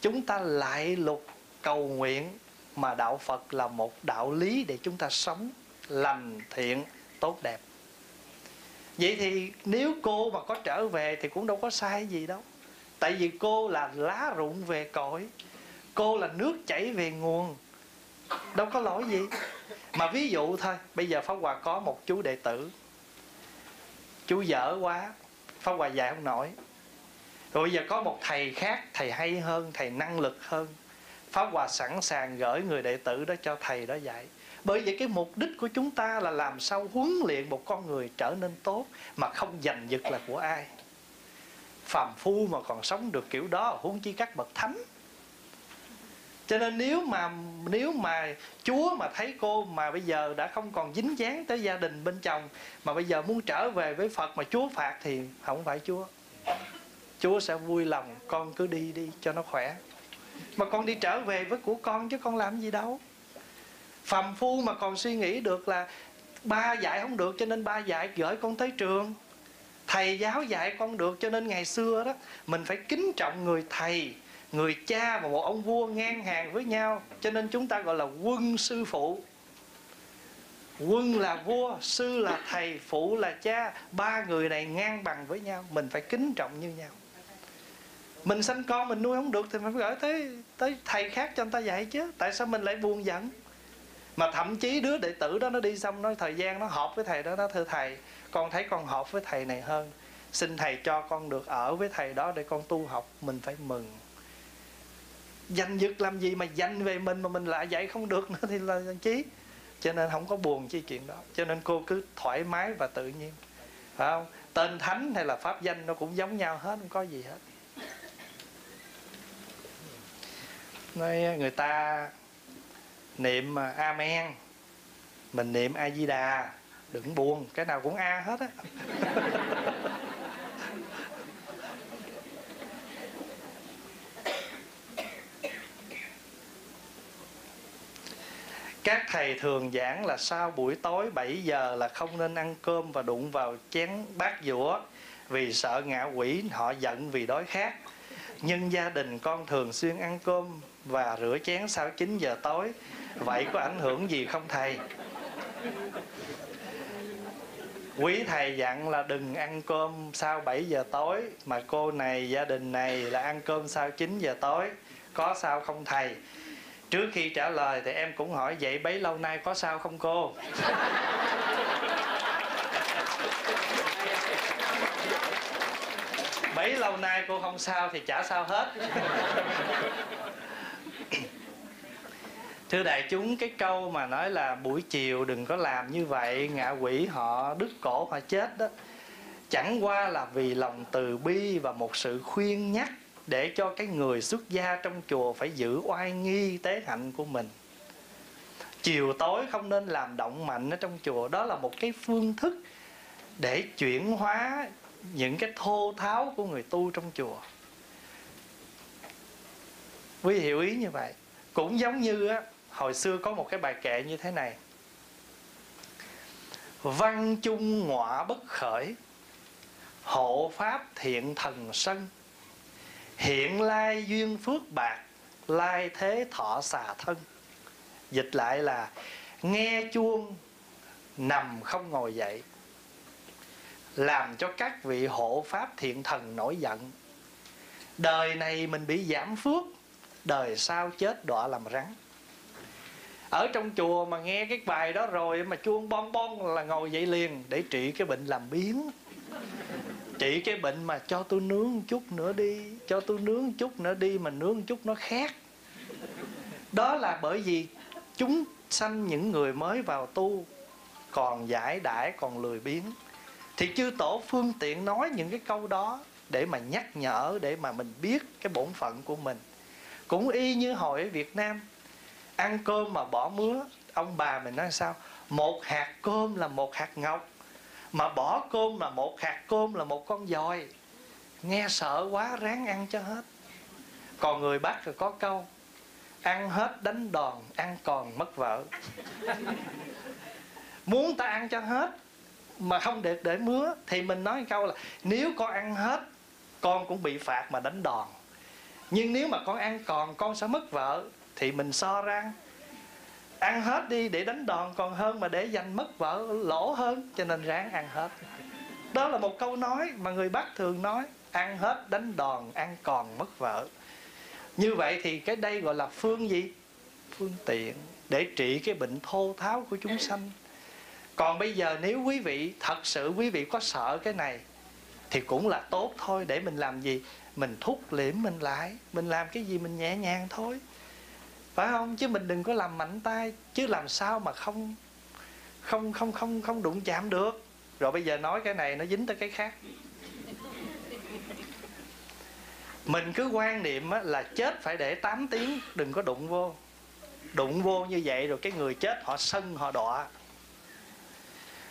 [SPEAKER 3] chúng ta lại lục cầu nguyện, mà đạo phật là một đạo lý để chúng ta sống lành, thiện, tốt đẹp vậy thì nếu cô mà có trở về thì cũng đâu có sai gì đâu. Tại vì cô là lá rụng về cội, cô là nước chảy về nguồn, đâu có lỗi gì. Mà ví dụ thôi, bây giờ pháp hòa có một chú đệ tử. Chú dở quá, pháp hòa dạy không nổi. Rồi bây giờ có một thầy khác, thầy hay hơn, thầy năng lực hơn. Pháp hòa sẵn sàng gửi người đệ tử đó cho thầy đó dạy bởi vậy cái mục đích của chúng ta là làm sao huấn luyện một con người trở nên tốt mà không giành giật là của ai phàm phu mà còn sống được kiểu đó, huống chi các bậc thánh cho nên nếu mà nếu mà Chúa mà thấy cô mà bây giờ đã không còn dính dáng tới gia đình bên chồng, mà bây giờ muốn trở về với Phật mà Chúa phạt thì không phải Chúa. Chúa sẽ vui lòng, con cứ đi đi cho nó khỏe. Mà con đi trở về với của con chứ con làm gì đâu phàm phu mà còn suy nghĩ được là ba dạy không được cho nên ba dạy gửi con tới trường. Thầy giáo dạy con được cho nên ngày xưa đó, mình phải kính trọng người thầy, người cha và một ông vua ngang hàng với nhau. Cho nên chúng ta gọi là quân sư phụ. Quân là vua, sư là thầy, phụ là cha. Ba người này ngang bằng với nhau. Mình phải kính trọng như nhau. Mình sanh con mình nuôi không được thì mình phải gửi tới tới thầy khác cho người ta dạy chứ. Tại sao mình lại buồn giận? Mà thậm chí đứa đệ tử đó nó đi xong, nói thời gian nó hợp với thầy đó, nó thưa thầy, con thấy con hợp với thầy này hơn. Xin thầy cho con được ở với thầy đó để con tu học, mình phải mừng. Danh dực làm gì mà danh về mình mà mình lại dạy không được nữa thì là chí. Cho nên không có buồn chi chuyện đó. Cho nên cô cứ thoải mái và tự nhiên. Phải không? Tên thánh hay là pháp danh nó cũng giống nhau hết, không có gì hết. Nói, người ta niệm à, amen. Mình niệm a di đà. Đừng buồn, cái nào cũng a hết á. Các thầy thường giảng là sau buổi tối 7 giờ là không nên ăn cơm và đụng vào chén bát dũa vì sợ ngạ quỷ, họ giận vì đói khát. Nhưng gia đình con thường xuyên ăn cơm và rửa chén sau 9 giờ tối vậy có ảnh hưởng gì không, thầy? Quý thầy dặn là đừng ăn cơm sau 7 giờ tối, mà cô này, gia đình này là ăn cơm sau 9 giờ tối. Có sao không, thầy? Trước khi trả lời thì em cũng hỏi, vậy bấy lâu nay có sao không, cô? Bấy lâu nay cô không sao thì chả sao hết thưa đại chúng, cái câu mà nói là buổi chiều đừng có làm như vậy, ngạ quỷ họ, đứt cổ họ chết đó, chẳng qua là vì lòng từ bi và một sự khuyên nhắc để cho cái người xuất gia trong chùa phải giữ oai nghi tế hạnh của mình. Chiều tối không nên làm động mạnh ở trong chùa, đó là một cái phương thức để chuyển hóa những cái thô tháo của người tu trong chùa. Quý hiểu ý như vậy. Cũng giống như á hồi xưa có một cái bài kệ như thế này. Văn chung ngọa bất khởi, hộ pháp thiện thần sân. Hiện lai duyên phước bạc, lai thế thọ xà thân. Dịch lại là, nghe chuông, nằm không ngồi dậy. Làm cho các vị hộ pháp thiện thần nổi giận. Đời này mình bị giảm phước, đời sau chết đọa làm rắn ở trong chùa mà nghe cái bài đó rồi mà chuông bon bon là ngồi dậy liền để trị cái bệnh làm biến trị cái bệnh mà cho tôi nướng chút nữa đi, cho tôi nướng chút nữa đi mà nướng chút nó khác đó là bởi vì chúng sanh những người mới vào tu, còn giải đãi, còn lười biếng. Thì chư tổ phương tiện nói những cái câu đó để mà nhắc nhở, để mà mình biết cái bổn phận của mình. Cũng y như hội ở việt nam ăn cơm mà bỏ mứa. Ông bà mình nói sao? Một hạt cơm là một hạt ngọc, mà bỏ cơm là một hạt cơm là một con dòi. Nghe sợ quá, ráng ăn cho hết. Còn người bắc thì có câu, ăn hết đánh đòn, ăn còn mất vợ. Muốn ta ăn cho hết mà không được để mứa, thì mình nói câu là, nếu con ăn hết, con cũng bị phạt mà đánh đòn. Nhưng nếu mà con ăn còn, con sẽ mất vợ thì mình so ra. Ăn hết đi để đánh đòn, còn hơn mà để dành mất vợ lỗ hơn, cho nên ráng ăn hết. Đó là một câu nói mà người bắc thường nói, ăn hết đánh đòn, ăn còn mất vợ. Như vậy thì cái đây gọi là phương gì? Phương tiện để trị cái bệnh thô tháo của chúng sanh. Còn bây giờ nếu quý vị, thật sự quý vị có sợ cái này, thì cũng là tốt thôi, để mình làm gì? Mình thúc liễm mình lại, mình làm cái gì mình nhẹ nhàng thôi phải không? Chứ mình đừng có làm mạnh tay, chứ làm sao mà không không không không không đụng chạm được. Rồi bây giờ nói cái này nó dính tới cái khác. Mình cứ quan niệm là chết phải để 8 tiếng, đừng có đụng vô. Đụng vô như vậy rồi cái người chết họ sân, họ đọa.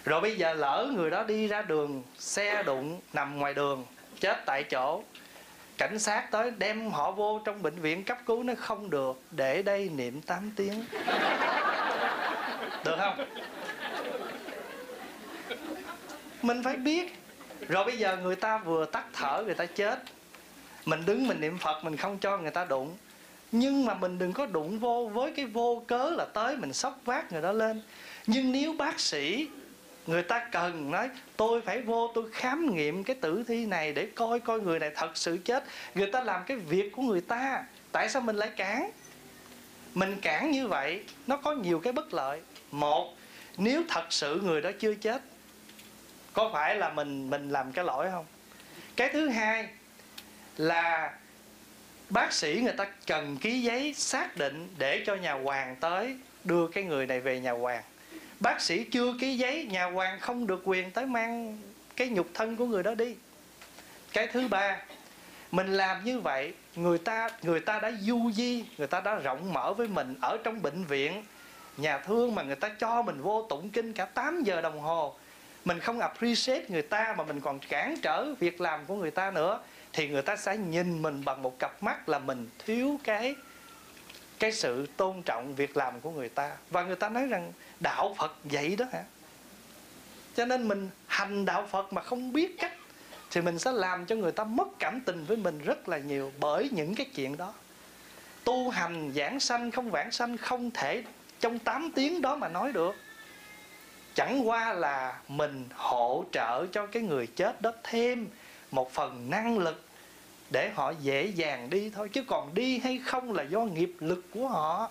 [SPEAKER 3] Rồi bây giờ lỡ người đó đi ra đường, xe đụng nằm ngoài đường, chết tại chỗ cảnh sát tới đem họ vô trong bệnh viện cấp cứu nó không được. Để đây niệm 8 tiếng. Được không? Mình phải biết. Rồi bây giờ người ta vừa tắt thở, người ta chết. Mình đứng mình niệm phật, mình không cho người ta đụng. Nhưng mà mình đừng có đụng vô, với cái vô cớ là tới mình sốc vác người đó lên. Nhưng nếu bác sĩ người ta cần nói, tôi phải vô, tôi khám nghiệm cái tử thi này để coi coi người này thật sự chết. Người ta làm cái việc của người ta. Tại sao mình lại cản? Mình cản như vậy, nó có nhiều cái bất lợi. Một, nếu thật sự người đó chưa chết, có phải là mình mình làm cái lỗi không? Cái thứ hai là bác sĩ người ta cần ký giấy xác định để cho nhà hoàng tới đưa cái người này về nhà hoàng bác sĩ chưa ký giấy, nhà hoàng không được quyền tới mang cái nhục thân của người đó đi. Cái thứ ba, mình làm như vậy, người ta người ta đã du di, người ta đã rộng mở với mình ở trong bệnh viện. Nhà thương mà người ta cho mình vô tụng kinh cả 8 giờ đồng hồ. Mình không appreciate người ta mà mình còn cản trở việc làm của người ta nữa. Thì người ta sẽ nhìn mình bằng một cặp mắt là mình thiếu cái cái sự tôn trọng việc làm của người ta. Và người ta nói rằng đạo Phật vậy đó hả? Cho nên mình hành đạo Phật mà không biết cách thì mình sẽ làm cho người ta mất cảm tình với mình rất là nhiều bởi những cái chuyện đó. Tu hành, giảng sanh, không vãng sanh, không thể trong 8 tiếng đó mà nói được. Chẳng qua là mình hỗ trợ cho cái người chết đó thêm một phần năng lực để họ dễ dàng đi thôi, chứ còn đi hay không là do nghiệp lực của họ.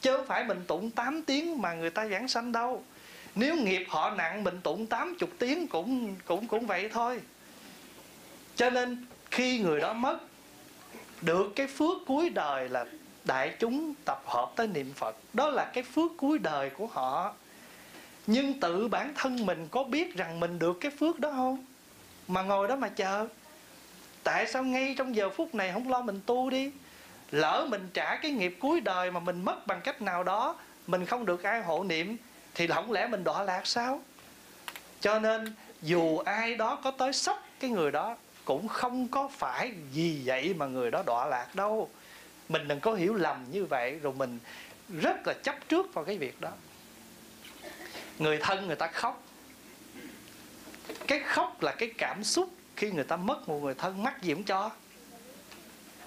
[SPEAKER 3] Chứ không phải mình tụng 8 tiếng mà người ta giảng sanh đâu. Nếu nghiệp họ nặng, mình tụng 80 tiếng cũng cũng cũng vậy thôi. Cho nên khi người đó mất, được cái phước cuối đời là đại chúng tập hợp tới niệm phật. Đó là cái phước cuối đời của họ. Nhưng tự bản thân mình có biết rằng mình được cái phước đó không? Mà ngồi đó mà chờ tại sao ngay trong giờ phút này không lo mình tu đi? Lỡ mình trả cái nghiệp cuối đời mà mình mất bằng cách nào đó, mình không được ai hộ niệm, thì không lẽ mình đọa lạc sao? Cho nên, dù ai đó có tới sốc cái người đó, cũng không có phải vì vậy mà người đó đọa lạc đâu. Mình đừng có hiểu lầm như vậy, rồi mình rất là chấp trước vào cái việc đó. Người thân người ta khóc. Cái khóc là cái cảm xúc khi người ta mất một người thân, mắc gì cũng cho.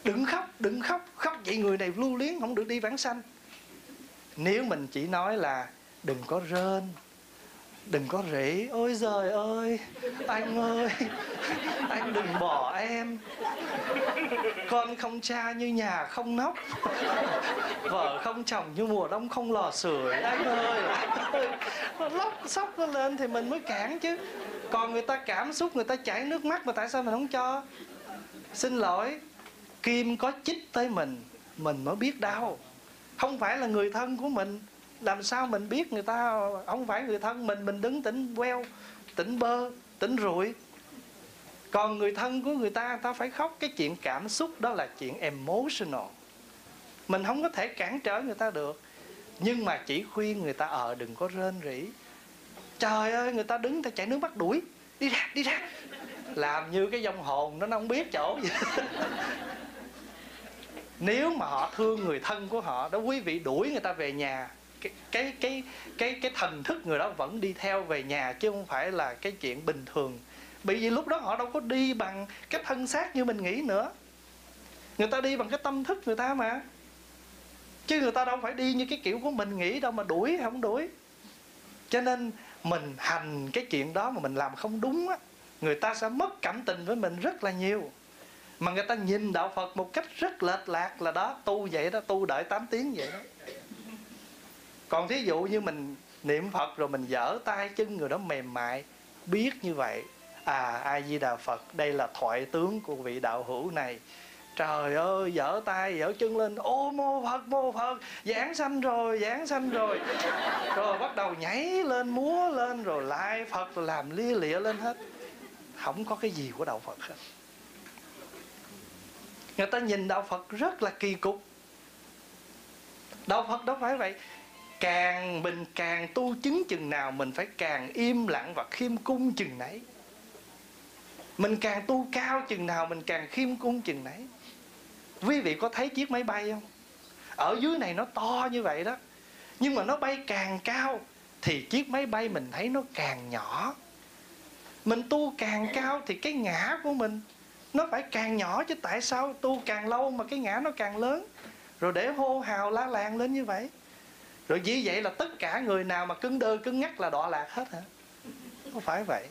[SPEAKER 3] Đừng khóc đừng khóc khóc vậy người này lưu luyến, không được đi vãng sanh. Nếu mình chỉ nói là đừng có rên, đừng có rỉ ôi giời ơi, anh ơi, anh đừng bỏ em, con không cha như nhà không nóc, vợ không chồng như mùa đông không lò sưởi, anh ơi anh ơi, nó lóc sóc nó lên thì mình mới cản chứ còn người ta cảm xúc, người ta chảy nước mắt mà tại sao mình không cho? Xin lỗi, kim có chích tới mình mình mới biết đau. Không phải là người thân của mình. Làm sao mình biết người ta không phải người thân mình? Mình đứng tỉnh queo, tỉnh bơ, tỉnh rụi. Còn người thân của người ta ta phải khóc. Cái chuyện cảm xúc đó là chuyện emotional. Mình không có thể cản trở người ta được. Nhưng mà chỉ khuyên người ta ở đừng có rên rỉ trời ơi, người ta đứng ta chảy nước mắt đuổi. Đi ra đi ra. Làm như cái dông hồn nó không biết chỗ gì. Nếu mà họ thương người thân của họ, đó quý vị đuổi người ta về nhà. Cái cái cái cái cái thần thức người đó vẫn đi theo về nhà, chứ không phải là cái chuyện bình thường. Bởi vì lúc đó họ đâu có đi bằng cái thân xác như mình nghĩ nữa. Người ta đi bằng cái tâm thức người ta mà. Chứ người ta đâu phải đi như cái kiểu của mình nghĩ đâu mà đuổi không đuổi. Cho nên mình hành cái chuyện đó mà mình làm không đúng á, người ta sẽ mất cảm tình với mình rất là nhiều. Mà người ta nhìn đạo Phật một cách rất lệch lạc là đó, tu vậy đó, tu đợi 8 tiếng vậy đó. Còn thí dụ như mình niệm phật rồi mình dở tay chân người đó mềm mại, biết như vậy à a di đà phật, đây là thoại tướng của vị đạo hữu này trời ơi, dở tay, dở chân lên. Ô, mô phật mô phật. Giảng sanh rồi, giảng sanh rồi. Rồi bắt đầu nhảy lên, múa lên, rồi lại phật, rồi làm lia lịa lên hết. Không có cái gì của đạo phật hết. Người ta nhìn đạo phật rất là kỳ cục. Đạo phật đâu phải vậy. Càng mình càng tu chứng chừng nào, mình phải càng im lặng và khiêm cung chừng nấy. Mình càng tu cao chừng nào, mình càng khiêm cung chừng nấy quý vị có thấy chiếc máy bay không? Ở dưới này nó to như vậy đó. Nhưng mà nó bay càng cao thì chiếc máy bay mình thấy nó càng nhỏ. Mình tu càng cao thì cái ngã của mình nó phải càng nhỏ chứ tại sao tu càng lâu mà cái ngã nó càng lớn? Rồi để hô hào la làng lên như vậy. Rồi vì vậy là tất cả người nào mà cứng đơ cứng ngắc là đọa lạc hết hả? Không phải vậy.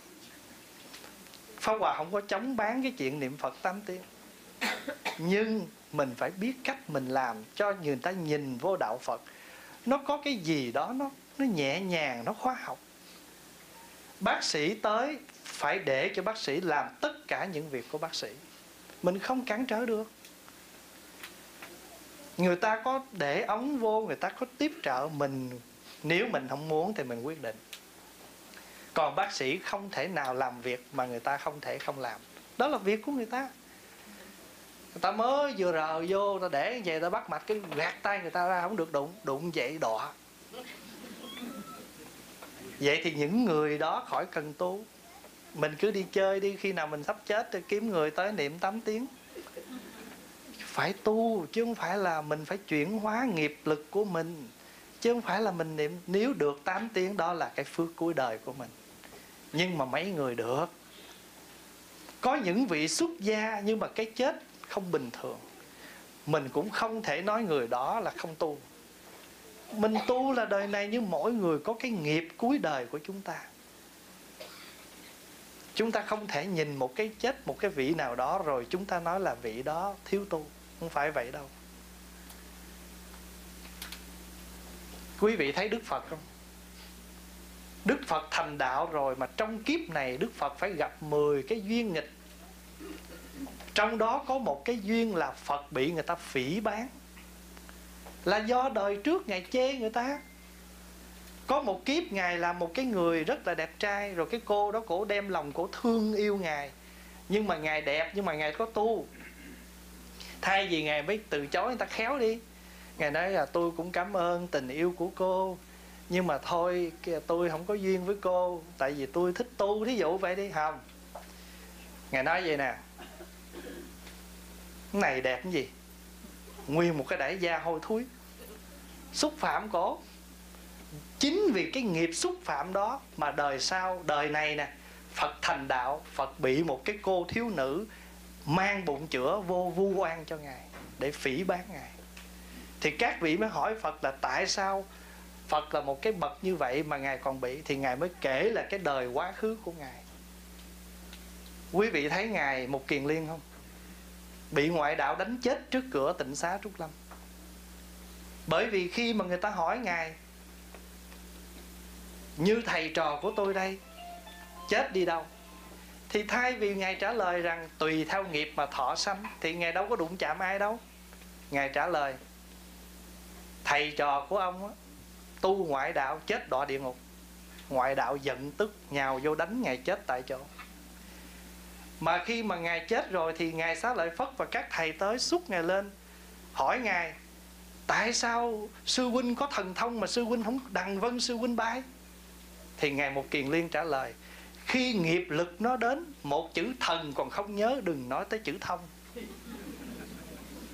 [SPEAKER 3] Pháp Hòa không có chống bán cái chuyện niệm Phật tam tiên nhưng mình phải biết cách mình làm cho người ta nhìn vô đạo phật. Nó có cái gì đó nó nó nhẹ nhàng, nó khoa học. Bác sĩ tới phải để cho bác sĩ làm tất cả những việc của bác sĩ. Mình không cản trở được. Người ta có để ống vô, người ta có tiếp trợ mình. Nếu mình không muốn thì mình quyết định. Còn bác sĩ không thể nào làm việc mà người ta không thể không làm. Đó là việc của người ta người ta mới vừa rờ vô ta để về ta bắt mạch, cái gạt tay người ta ra, không được đụng đụng vậy đọa. Vậy thì những người đó khỏi cần tu. Mình cứ đi chơi đi, khi nào mình sắp chết thì kiếm người tới niệm 8 tiếng. Phải tu, chứ không phải là mình phải chuyển hóa nghiệp lực của mình. Chứ không phải là mình niệm, nếu được 8 tiếng, đó là cái phước cuối đời của mình. Nhưng mà mấy người được. Có những vị xuất gia, nhưng mà cái chết không bình thường. Mình cũng không thể nói người đó là không tu. Mình tu là đời này nhưng mỗi người có cái nghiệp cuối đời của chúng ta. Chúng ta không thể nhìn một cái chết, một cái vị nào đó rồi chúng ta nói là vị đó thiếu tu. Không phải vậy đâu. Quý vị thấy đức phật không? Đức phật thành đạo rồi mà trong kiếp này đức phật phải gặp 10 cái duyên nghịch trong đó có một cái duyên là phật bị người ta phỉ bán. Là do đời trước ngài chê người ta. Có một kiếp ngài là một cái người rất là đẹp trai, rồi cái cô đó cổ đem lòng cổ thương yêu ngài. Nhưng mà ngài đẹp, nhưng mà ngài có tu. Thay vì ngài mới từ chối người ta khéo đi. Ngài nói là, tôi cũng cảm ơn tình yêu của cô, nhưng mà thôi tôi không có duyên với cô, tại vì tôi thích tu thí dụ vậy đi. Không. Ngài nói vậy nè này đẹp cái gì? Nguyên một cái đại gia hôi thối, xúc phạm cổ. Chính vì cái nghiệp xúc phạm đó mà đời sau đời này nè phật thành đạo phật bị một cái cô thiếu nữ mang bụng chữa vô vu oan cho ngài để phỉ bán ngài. Thì các vị mới hỏi phật là tại sao phật là một cái bậc như vậy mà ngài còn bị? Thì ngài mới kể là cái đời quá khứ của ngài. Quý vị thấy ngài một kiền liên không? Bị ngoại đạo đánh chết trước cửa tịnh xá trúc lâm. Bởi vì khi mà người ta hỏi ngài như thầy trò của tôi đây chết đi đâu? Thì thay vì ngài trả lời rằng tùy theo nghiệp mà thọ sanh thì ngài đâu có đụng chạm ai đâu. Ngài trả lời thầy trò của ông á, tu ngoại đạo chết đọa địa ngục. Ngoại đạo giận tức nhào vô đánh ngài chết tại chỗ mà khi mà ngài chết rồi thì ngài xá lợi phất và các thầy tới xúc ngài lên, hỏi ngài, tại sao sư huynh có thần thông mà sư huynh không đằng vân sư huynh bái? Thì ngài một kiền liên trả lời, khi nghiệp lực nó đến, một chữ thần còn không nhớ, đừng nói tới chữ thông.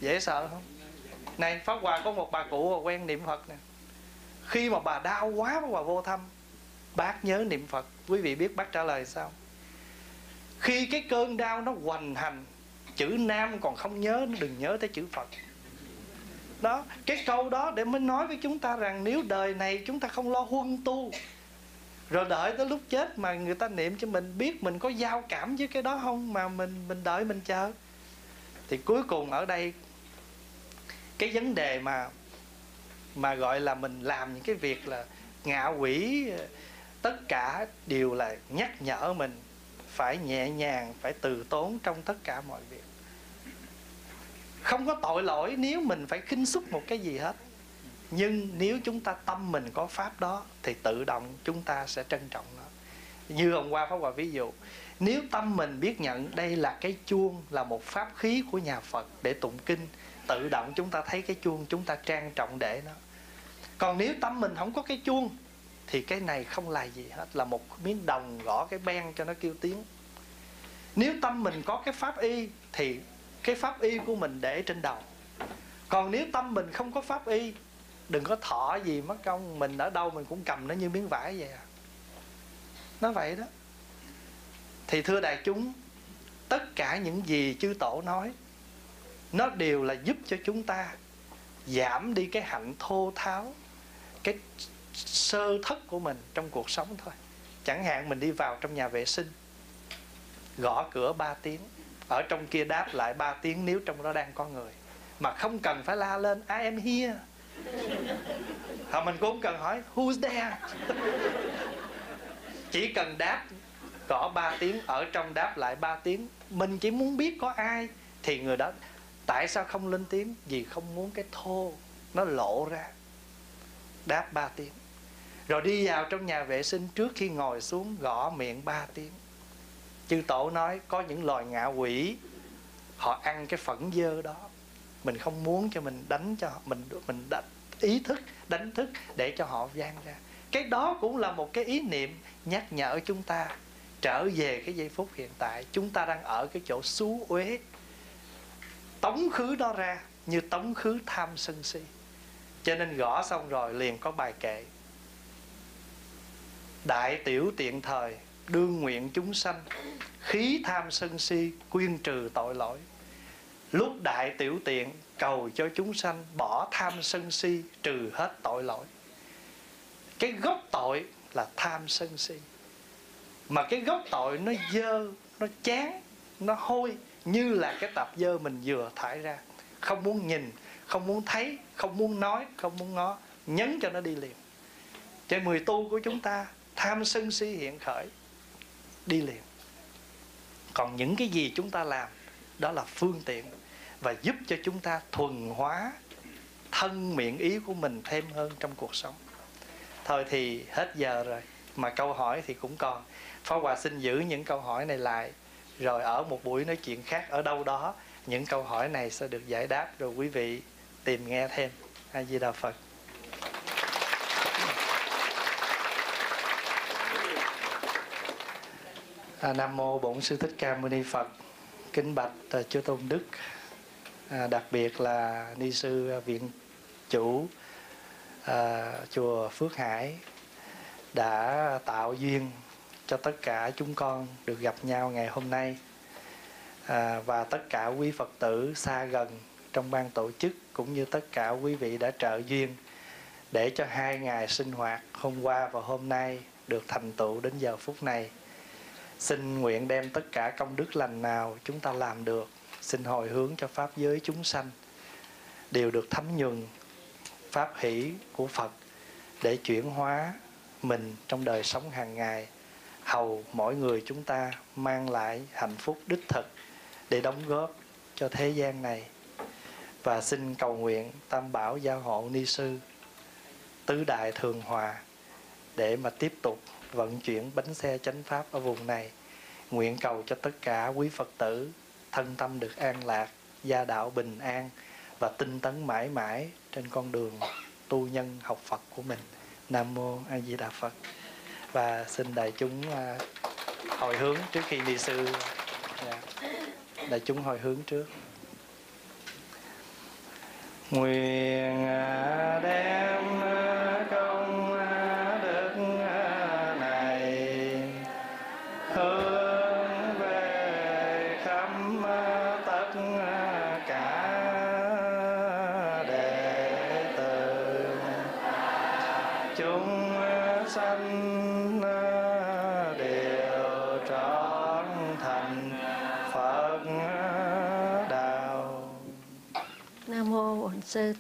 [SPEAKER 3] Dễ sợ không? Này, pháp hòa có một bà cụ quen niệm phật nè. Khi mà bà đau quá, bà vô thăm, bác nhớ niệm phật. Quý vị biết bác trả lời sao? Khi cái cơn đau nó hoành hành, chữ nam còn không nhớ đừng nhớ tới chữ phật. Đó, cái câu đó để mới nói với chúng ta rằng nếu đời này chúng ta không lo huân tu, rồi đợi tới lúc chết mà người ta niệm cho mình biết mình có giao cảm với cái đó không, mà mình mình đợi mình chờ. Thì cuối cùng ở đây, cái vấn đề mà mà gọi là mình làm những cái việc là ngạ quỷ, tất cả đều là nhắc nhở mình phải nhẹ nhàng, phải từ tốn trong tất cả mọi việc. Không có tội lỗi nếu mình phải khinh xúc một cái gì hết. Nhưng nếu chúng ta tâm mình có pháp đó, thì tự động chúng ta sẽ trân trọng nó. Như hôm qua pháp hòa ví dụ, nếu tâm mình biết nhận đây là cái chuông, là một pháp khí của nhà phật để tụng kinh, tự động chúng ta thấy cái chuông, chúng ta trang trọng để nó. Còn nếu tâm mình không có cái chuông thì cái này không là gì hết, là một miếng đồng gõ cái ben cho nó kêu tiếng. Nếu tâm mình có cái pháp y thì cái pháp y của mình để trên đầu. Còn nếu tâm mình không có pháp y, đừng có thọ gì mất công, mình ở đâu mình cũng cầm nó như miếng vải vậy à. Nó vậy đó. Thì thưa đại chúng, tất cả những gì chư tổ nói, nó đều là giúp cho chúng ta giảm đi cái hạnh thô tháo, cái sơ thất của mình trong cuộc sống thôi. Chẳng hạn mình đi vào trong nhà vệ sinh, gõ cửa 3 tiếng, ở trong kia đáp lại ba tiếng nếu trong đó đang có người. Mà không cần phải la lên, I am here. Hoặc mình cũng không cần hỏi, who's there? Chỉ cần đáp gõ ba tiếng, ở trong đáp lại ba tiếng, mình chỉ muốn biết có ai thì người đó, tại sao không lên tiếng? Vì không muốn cái thô nó lộ ra. Đáp ba tiếng rồi đi vào trong nhà vệ sinh trước khi ngồi xuống gõ miệng ba tiếng. Chư tổ nói có những loài ngạ quỷ họ ăn cái phẫn dơ đó. Mình không muốn cho mình đánh cho họ mình mình đánh, ý thức đánh thức để cho họ gian ra. Cái đó cũng là một cái ý niệm nhắc nhở chúng ta trở về cái giây phút hiện tại. Chúng ta đang ở cái chỗ xú uế. Tống khứ đó ra như tống khứ tham sân si. Cho nên gõ xong rồi liền có bài kệ đại tiểu tiện thời, đương nguyện chúng sanh, khí tham sân si quyên trừ tội lỗi. Lúc đại tiểu tiện, cầu cho chúng sanh bỏ tham sân si, trừ hết tội lỗi. Cái gốc tội là tham sân si. Mà cái gốc tội nó dơ, nó chán, nó hôi, như là cái tập dơ mình vừa thải ra. Không muốn nhìn, không muốn thấy, không muốn nói, không muốn ngó, nhấn cho nó đi liền. Trên mười tu của chúng ta tham sân si hiện khởi, đi liền. Còn những cái gì chúng ta làm, đó là phương tiện và giúp cho chúng ta thuần hóa thân miệng ý của mình thêm hơn trong cuộc sống. Thôi thì hết giờ rồi, mà câu hỏi thì cũng còn. Phó Hòa xin giữ những câu hỏi này lại, rồi ở một buổi nói chuyện khác ở đâu đó, những câu hỏi này sẽ được giải đáp, rồi quý vị tìm nghe thêm. A di đà phật. À, nam mô bổn sư thích ca mâu ni phật. Kính bạch à, Chư tôn đức. À, đặc biệt là ni sư viện chủ à, chùa phước hải đã tạo duyên cho tất cả chúng con được gặp nhau ngày hôm nay. À, và tất cả quý phật tử xa gần trong ban tổ chức cũng như tất cả quý vị đã trợ duyên để cho hai ngày sinh hoạt hôm qua và hôm nay được thành tựu đến giờ phút này xin nguyện đem tất cả công đức lành nào chúng ta làm được, xin hồi hướng cho pháp giới chúng sanh, đều được thấm nhuần pháp hỷ của phật để chuyển hóa mình trong đời sống hàng ngày. Hầu mỗi người chúng ta mang lại hạnh phúc đích thực để đóng góp cho thế gian này. Và xin cầu nguyện tam bảo gia hộ ni sư, tứ đại thường hòa để mà tiếp tục vận chuyển bánh xe chánh pháp ở vùng này. Nguyện cầu cho tất cả quý phật tử thân tâm được an lạc, gia đạo bình an và tinh tấn mãi mãi trên con đường tu nhân học phật của mình. Nam mô a di đà phật. Và xin đại chúng à, hồi hướng trước khi đi sư. Dạ. Đại chúng hồi hướng trước. Nguyện à, đem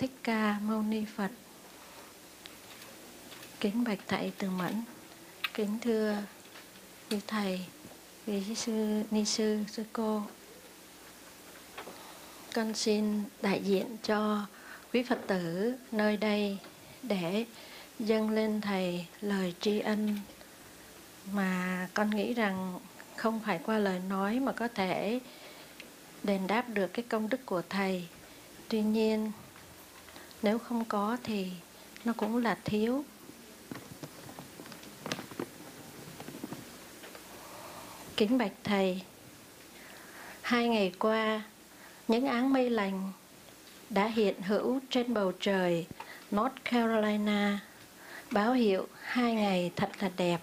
[SPEAKER 4] Thích Ca Mâu Ni Phật. Kính bạch thầy Từ Mẫn, kính thưa quý thầy, quý sư ni sư sư cô. Con xin đại diện cho quý Phật tử nơi đây để dâng lên thầy lời tri ân mà con nghĩ rằng không phải qua lời nói mà có thể đền đáp được cái công đức của thầy tuy nhiên nếu không có thì nó cũng là thiếu. Kính bạch thầy, hai ngày qua, những áng mây lành đã hiện hữu trên bầu trời North Carolina, báo hiệu hai ngày thật là đẹp.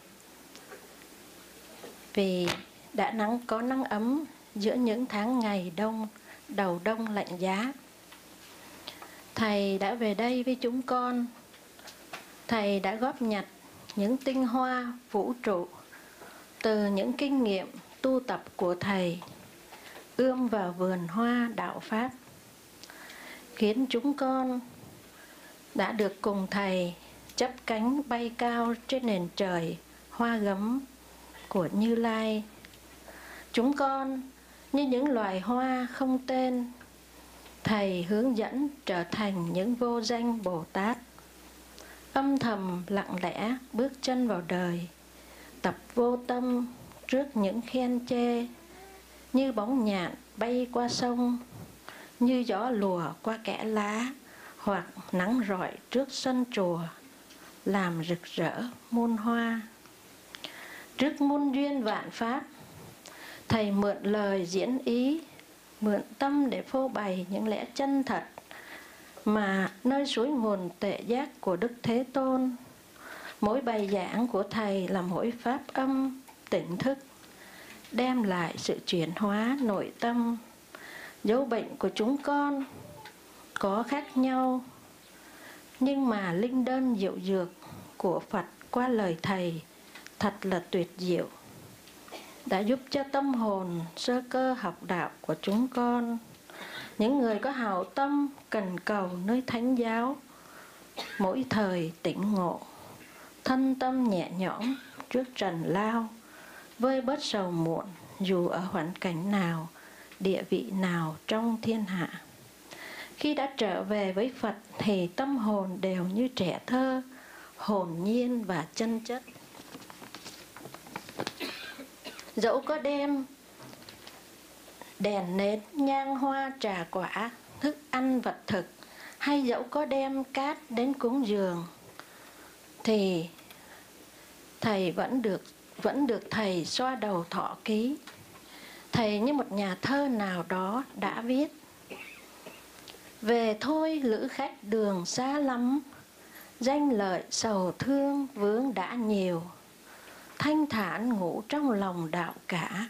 [SPEAKER 4] Vì đã nắng có nắng ấm giữa những tháng ngày đông, đầu đông lạnh giá thầy đã về đây với chúng con thầy đã góp nhặt những tinh hoa vũ trụ từ những kinh nghiệm tu tập của thầy ươm vào vườn hoa đạo Pháp, khiến chúng con đã được cùng Thầy chấp cánh bay cao trên nền trời hoa gấm của Như Lai. Chúng con như những loài hoa không tên, Thầy hướng dẫn trở thành những vô danh Bồ Tát. Âm thầm lặng lẽ bước chân vào đời, tập vô tâm trước những khen chê, như bóng nhạn bay qua sông, như gió lùa qua kẽ lá, hoặc nắng rọi trước sân chùa, làm rực rỡ muôn hoa. Trước muôn duyên vạn pháp, Thầy mượn lời diễn ý, mượn tâm để phô bày những lẽ chân thật mà nơi suối nguồn tệ giác của Đức Thế Tôn. Mỗi bài giảng của Thầy là mỗi pháp âm, tỉnh thức, đem lại sự chuyển hóa nội tâm. Dấu bệnh của chúng con có khác nhau, nhưng mà linh đơn diệu dược của Phật qua lời Thầy thật là tuyệt diệu đã giúp cho tâm hồn, sơ cơ học đạo của chúng con. Những người có hào tâm, cần cầu nơi thánh giáo, mỗi thời tỉnh ngộ, thân tâm nhẹ nhõm trước trần lao vơi bớt sầu muộn, dù ở hoàn cảnh nào, địa vị nào trong thiên hạ. Khi đã trở về với phật, thì tâm hồn đều như trẻ thơ, hồn nhiên và chân chất dẫu có đem đèn nến nhang hoa trà quả, thức ăn vật thực, hay dẫu có đem cát đến cúng dường thì thầy vẫn được vẫn được thầy xoa đầu thọ ký. Thầy như một nhà thơ nào đó đã viết, về thôi lữ khách đường xa lắm, danh lợi sầu thương vướng đã nhiều thanh thản ngủ trong lòng đạo cả,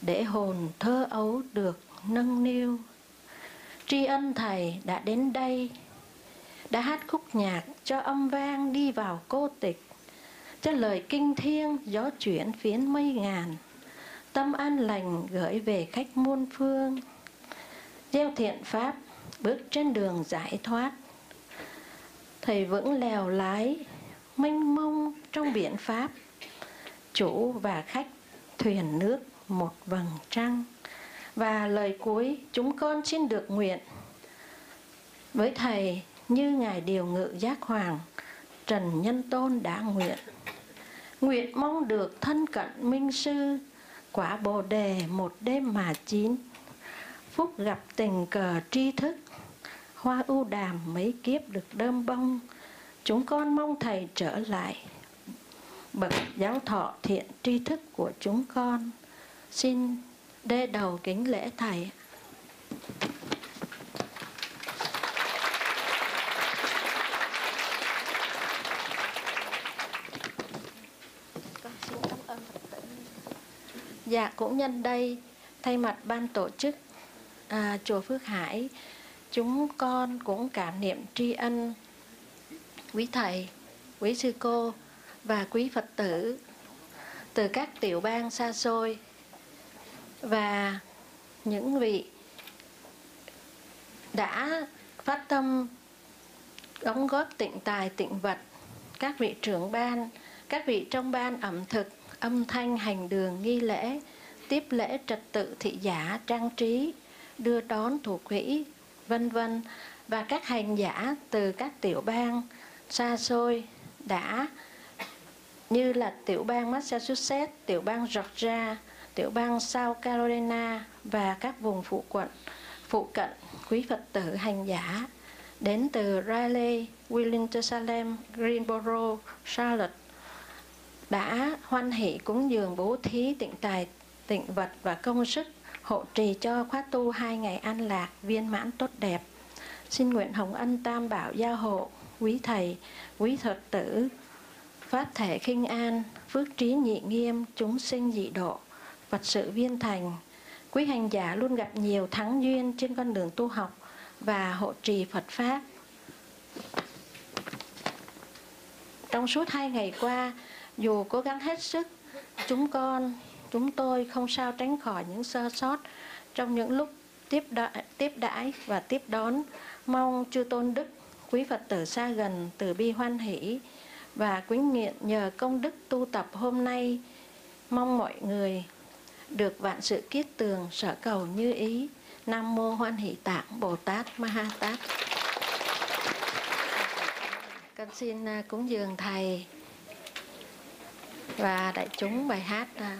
[SPEAKER 4] để hồn thơ ấu được nâng niu. Tri ân thầy đã đến đây, đã hát khúc nhạc cho âm vang đi vào cô tịch, cho lời kinh thiêng gió chuyển phiến mây ngàn, tâm an lành gửi về khách muôn phương. Gieo thiện pháp, bước trên đường giải thoát. Thầy vững lèo lái, mênh mông trong biển pháp chủ và khách, thuyền nước một vầng trăng. Và lời cuối, chúng con xin được nguyện. Với thầy, như ngài điều ngự giác hoàng, trần nhân tôn đã nguyện. Nguyện mong được thân cận minh sư, quả bồ đề một đêm mà chín. Phúc gặp tình cờ tri thức, hoa ưu đàm mấy kiếp được đơm bông. Chúng con mong thầy trở lại bậc giáo thọ thiện tri thức của chúng con xin đê đầu kính lễ thầy. Dạ cũng nhân đây thay mặt ban tổ chức à, chùa Phước Hải chúng con cũng cảm niệm tri ân quý thầy, quý sư cô và quý Phật tử từ các tiểu bang xa xôi và những vị đã phát tâm đóng góp tịnh tài, tịnh vật, các vị trưởng ban, các vị trong ban ẩm thực, âm thanh, hành đường, nghi lễ, tiếp lễ trật tự thị giả, trang trí, đưa đón thủ quỹ, vân vân và các hành giả từ các tiểu bang xa xôi đã như là tiểu bang Massachusetts, tiểu bang Georgia, tiểu bang South Carolina và các vùng phụ quận phụ cận quý Phật tử hành giả đến từ Raleigh, Winston-Salem, Greenboro, Charlotte đã hoan hỷ cúng dường bố thí tịnh tài, tịnh vật và công sức hộ trì cho khóa tu hai ngày an lạc viên mãn tốt đẹp. Xin nguyện hồng ân tam bảo gia hộ quý thầy, quý Phật tử phát thể khinh an, phước trí nhị nghiêm, chúng sinh dị độ, Phật sự viên thành. Quý hành giả luôn gặp nhiều thắng duyên trên con đường tu học và hộ trì Phật Pháp. Trong suốt hai ngày qua, dù cố gắng hết sức, chúng con, chúng tôi không sao tránh khỏi những sơ sót trong những lúc tiếp đãi, tiếp đãi và tiếp đón mong chư tôn đức quý phật tử xa gần từ bi hoan hỷ và quý nghiện nhờ công đức tu tập hôm nay, mong mọi người được vạn sự kiết tường, sở cầu như ý. Nam mô hoan hỷ tạng bồ tát ma ha tát. Con xin à, cúng dường thầy và đại chúng bài hát à.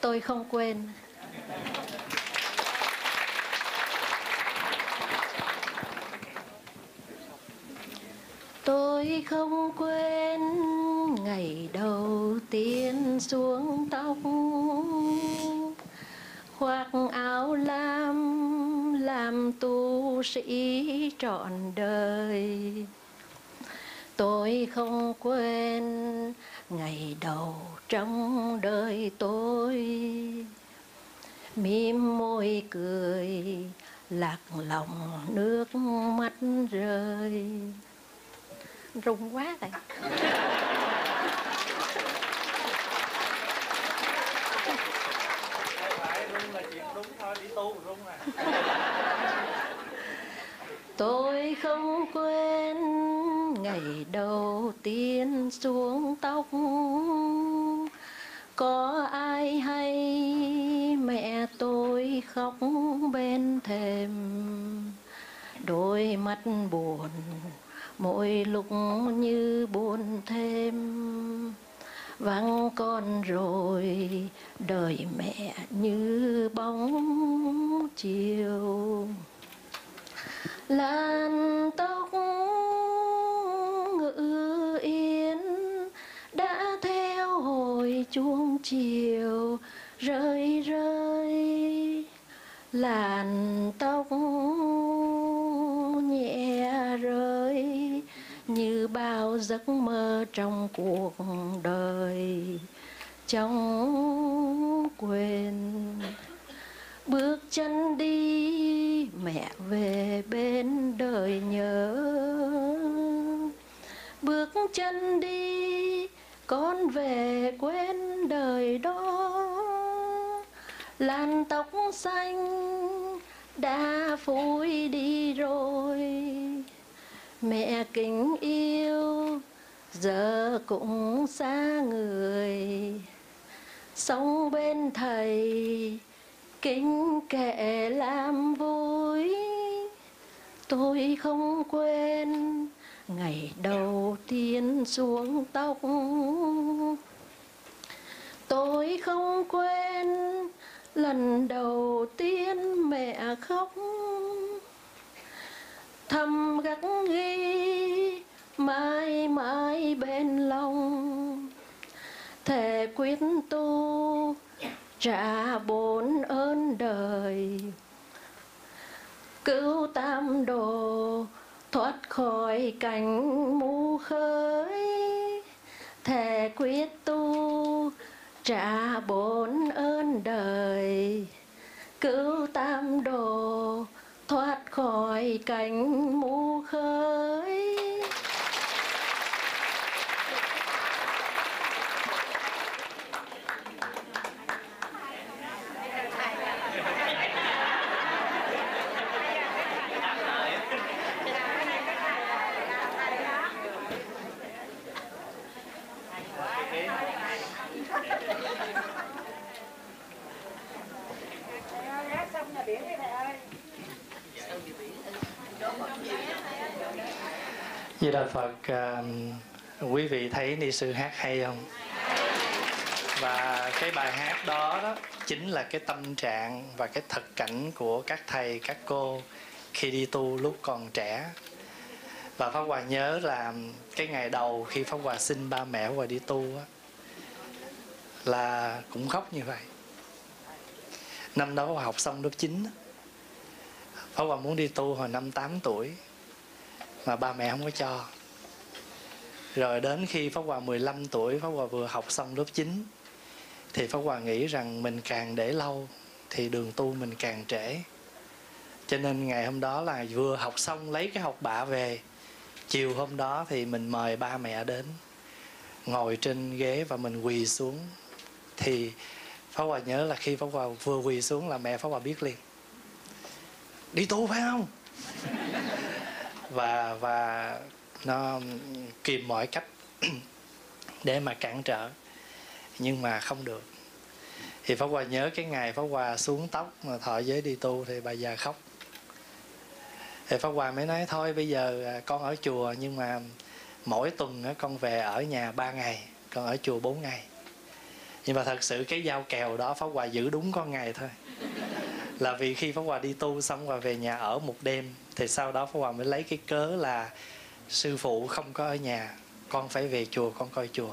[SPEAKER 4] tôi không quên. Tôi không quên ngày đầu tiên xuống tóc. Khoác áo lam, làm tu sĩ trọn đời. Tôi không quên ngày đầu trong đời tôi. Mím môi cười, lạc lòng nước mắt rơi rung quá
[SPEAKER 3] vậy.
[SPEAKER 4] Tôi không quên ngày đầu tiên xuống tóc Có ai hay mẹ tôi khóc bên thềm Đôi mắt buồn mỗi lúc như buồn thêm, vắng con rồi, đời mẹ như bóng chiều. Làn tóc ngự yên đã theo hồi chuông chiều, rơi rơi. Làn tóc bao giấc mơ trong cuộc đời, trong quên bước chân đi, mẹ về bên đời nhớ. Bước chân đi, con về quên đời đó. Làn tóc xanh đã phủi đi rồi mẹ kính yêu, giờ cũng xa người. Sống bên thầy, kính kệ làm vui. Tôi không quên ngày đầu tiên xuống tóc. Tôi không quên lần đầu tiên mẹ khóc thầm gắt ghi, mãi mãi bên lòng. Thề quyết tu, trả bốn ơn đời. Cứu tam đồ, thoát khỏi cảnh mù khơi. Thề quyết tu, trả bốn ơn đời. Cứu tam đồ khỏi cảnh mù khơi.
[SPEAKER 3] Di Đà Phật à, quý vị thấy ni sư hát hay không? Và cái bài hát đó đó chính là cái tâm trạng và cái thực cảnh của các thầy các cô khi đi tu lúc còn trẻ. Và Pháp Hòa nhớ là cái ngày đầu khi Pháp Hòa xin ba mẹ Hòa đi tu á, là cũng khóc như vậy. Năm đó học xong lớp 9. Pháp Hòa muốn đi tu hồi năm 8 tuổi mà ba mẹ không có cho. Rồi đến khi Pháp Hòa 15 tuổi, Pháp Hòa vừa học xong lớp 9 thì Pháp Hòa nghĩ rằng mình càng để lâu thì đường tu mình càng trễ. Cho nên ngày hôm đó là vừa học xong lấy cái học bạ về, chiều hôm đó thì mình mời ba mẹ đến, ngồi trên ghế và mình quỳ xuống. Thì Pháp Hòa nhớ là khi Pháp Hòa vừa quỳ xuống là mẹ Pháp Hòa biết liền, đi tu phải không? Và và nó kìm mọi cách để mà cản trở, nhưng mà không được. Thì Pháp Hòa nhớ cái ngày Pháp Hòa xuống tóc mà thọ giới đi tu thì bà già khóc. Thì Pháp Hòa mới nói, thôi bây giờ à, con ở chùa, nhưng mà mỗi tuần con về ở nhà 3 ngày, con ở chùa 4 ngày. Nhưng mà thật sự cái giao kèo đó Pháp Hòa giữ đúng con ngày thôi. Là vì khi Pháp Hòa đi tu xong và về nhà ở một đêm thì sau đó Pháp Hòa mới lấy cái cớ là sư phụ không có ở nhà, con phải về chùa, con coi chùa.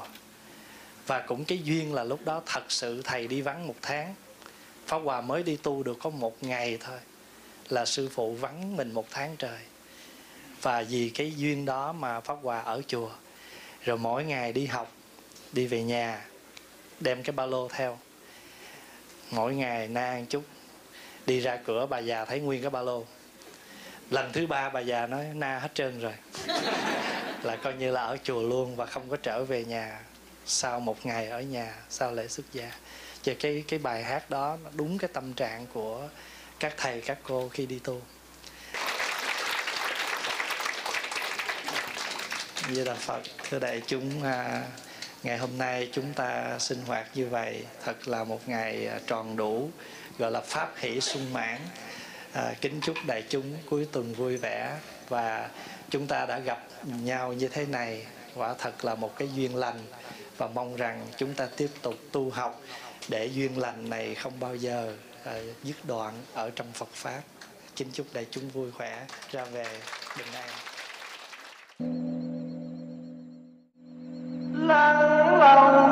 [SPEAKER 3] Và cũng cái duyên là lúc đó thật sự thầy đi vắng một tháng. Pháp Hòa mới đi tu được có một ngày thôi, là sư phụ vắng mình một tháng trời. Và vì cái duyên đó mà Pháp Hòa ở chùa, rồi mỗi ngày đi học, đi về nhà, đem cái ba lô theo. Mỗi ngày na ăn chút, đi ra cửa bà già thấy nguyên cái ba lô lần thứ ba bà già nói na hết trơn rồi. Là coi như là ở chùa luôn và không có trở về nhà sau một ngày ở nhà sau lễ xuất gia. Và cái cái bài hát đó nó đúng cái tâm trạng của các thầy các cô khi đi tu. Như là Phật thưa đại chúng à, ngày hôm nay chúng ta sinh hoạt như vậy thật là một ngày à, tròn đủ gọi là pháp hỷ sung mãn à, kính chúc đại chúng cuối tuần vui vẻ và chúng ta đã gặp nhau như thế này. Quả thật là một cái duyên lành và mong rằng chúng ta tiếp tục tu học để duyên lành này không bao giờ à, dứt đoạn ở trong Phật pháp. Kính chúc đại chúng vui khỏe ra về bình an. Lòng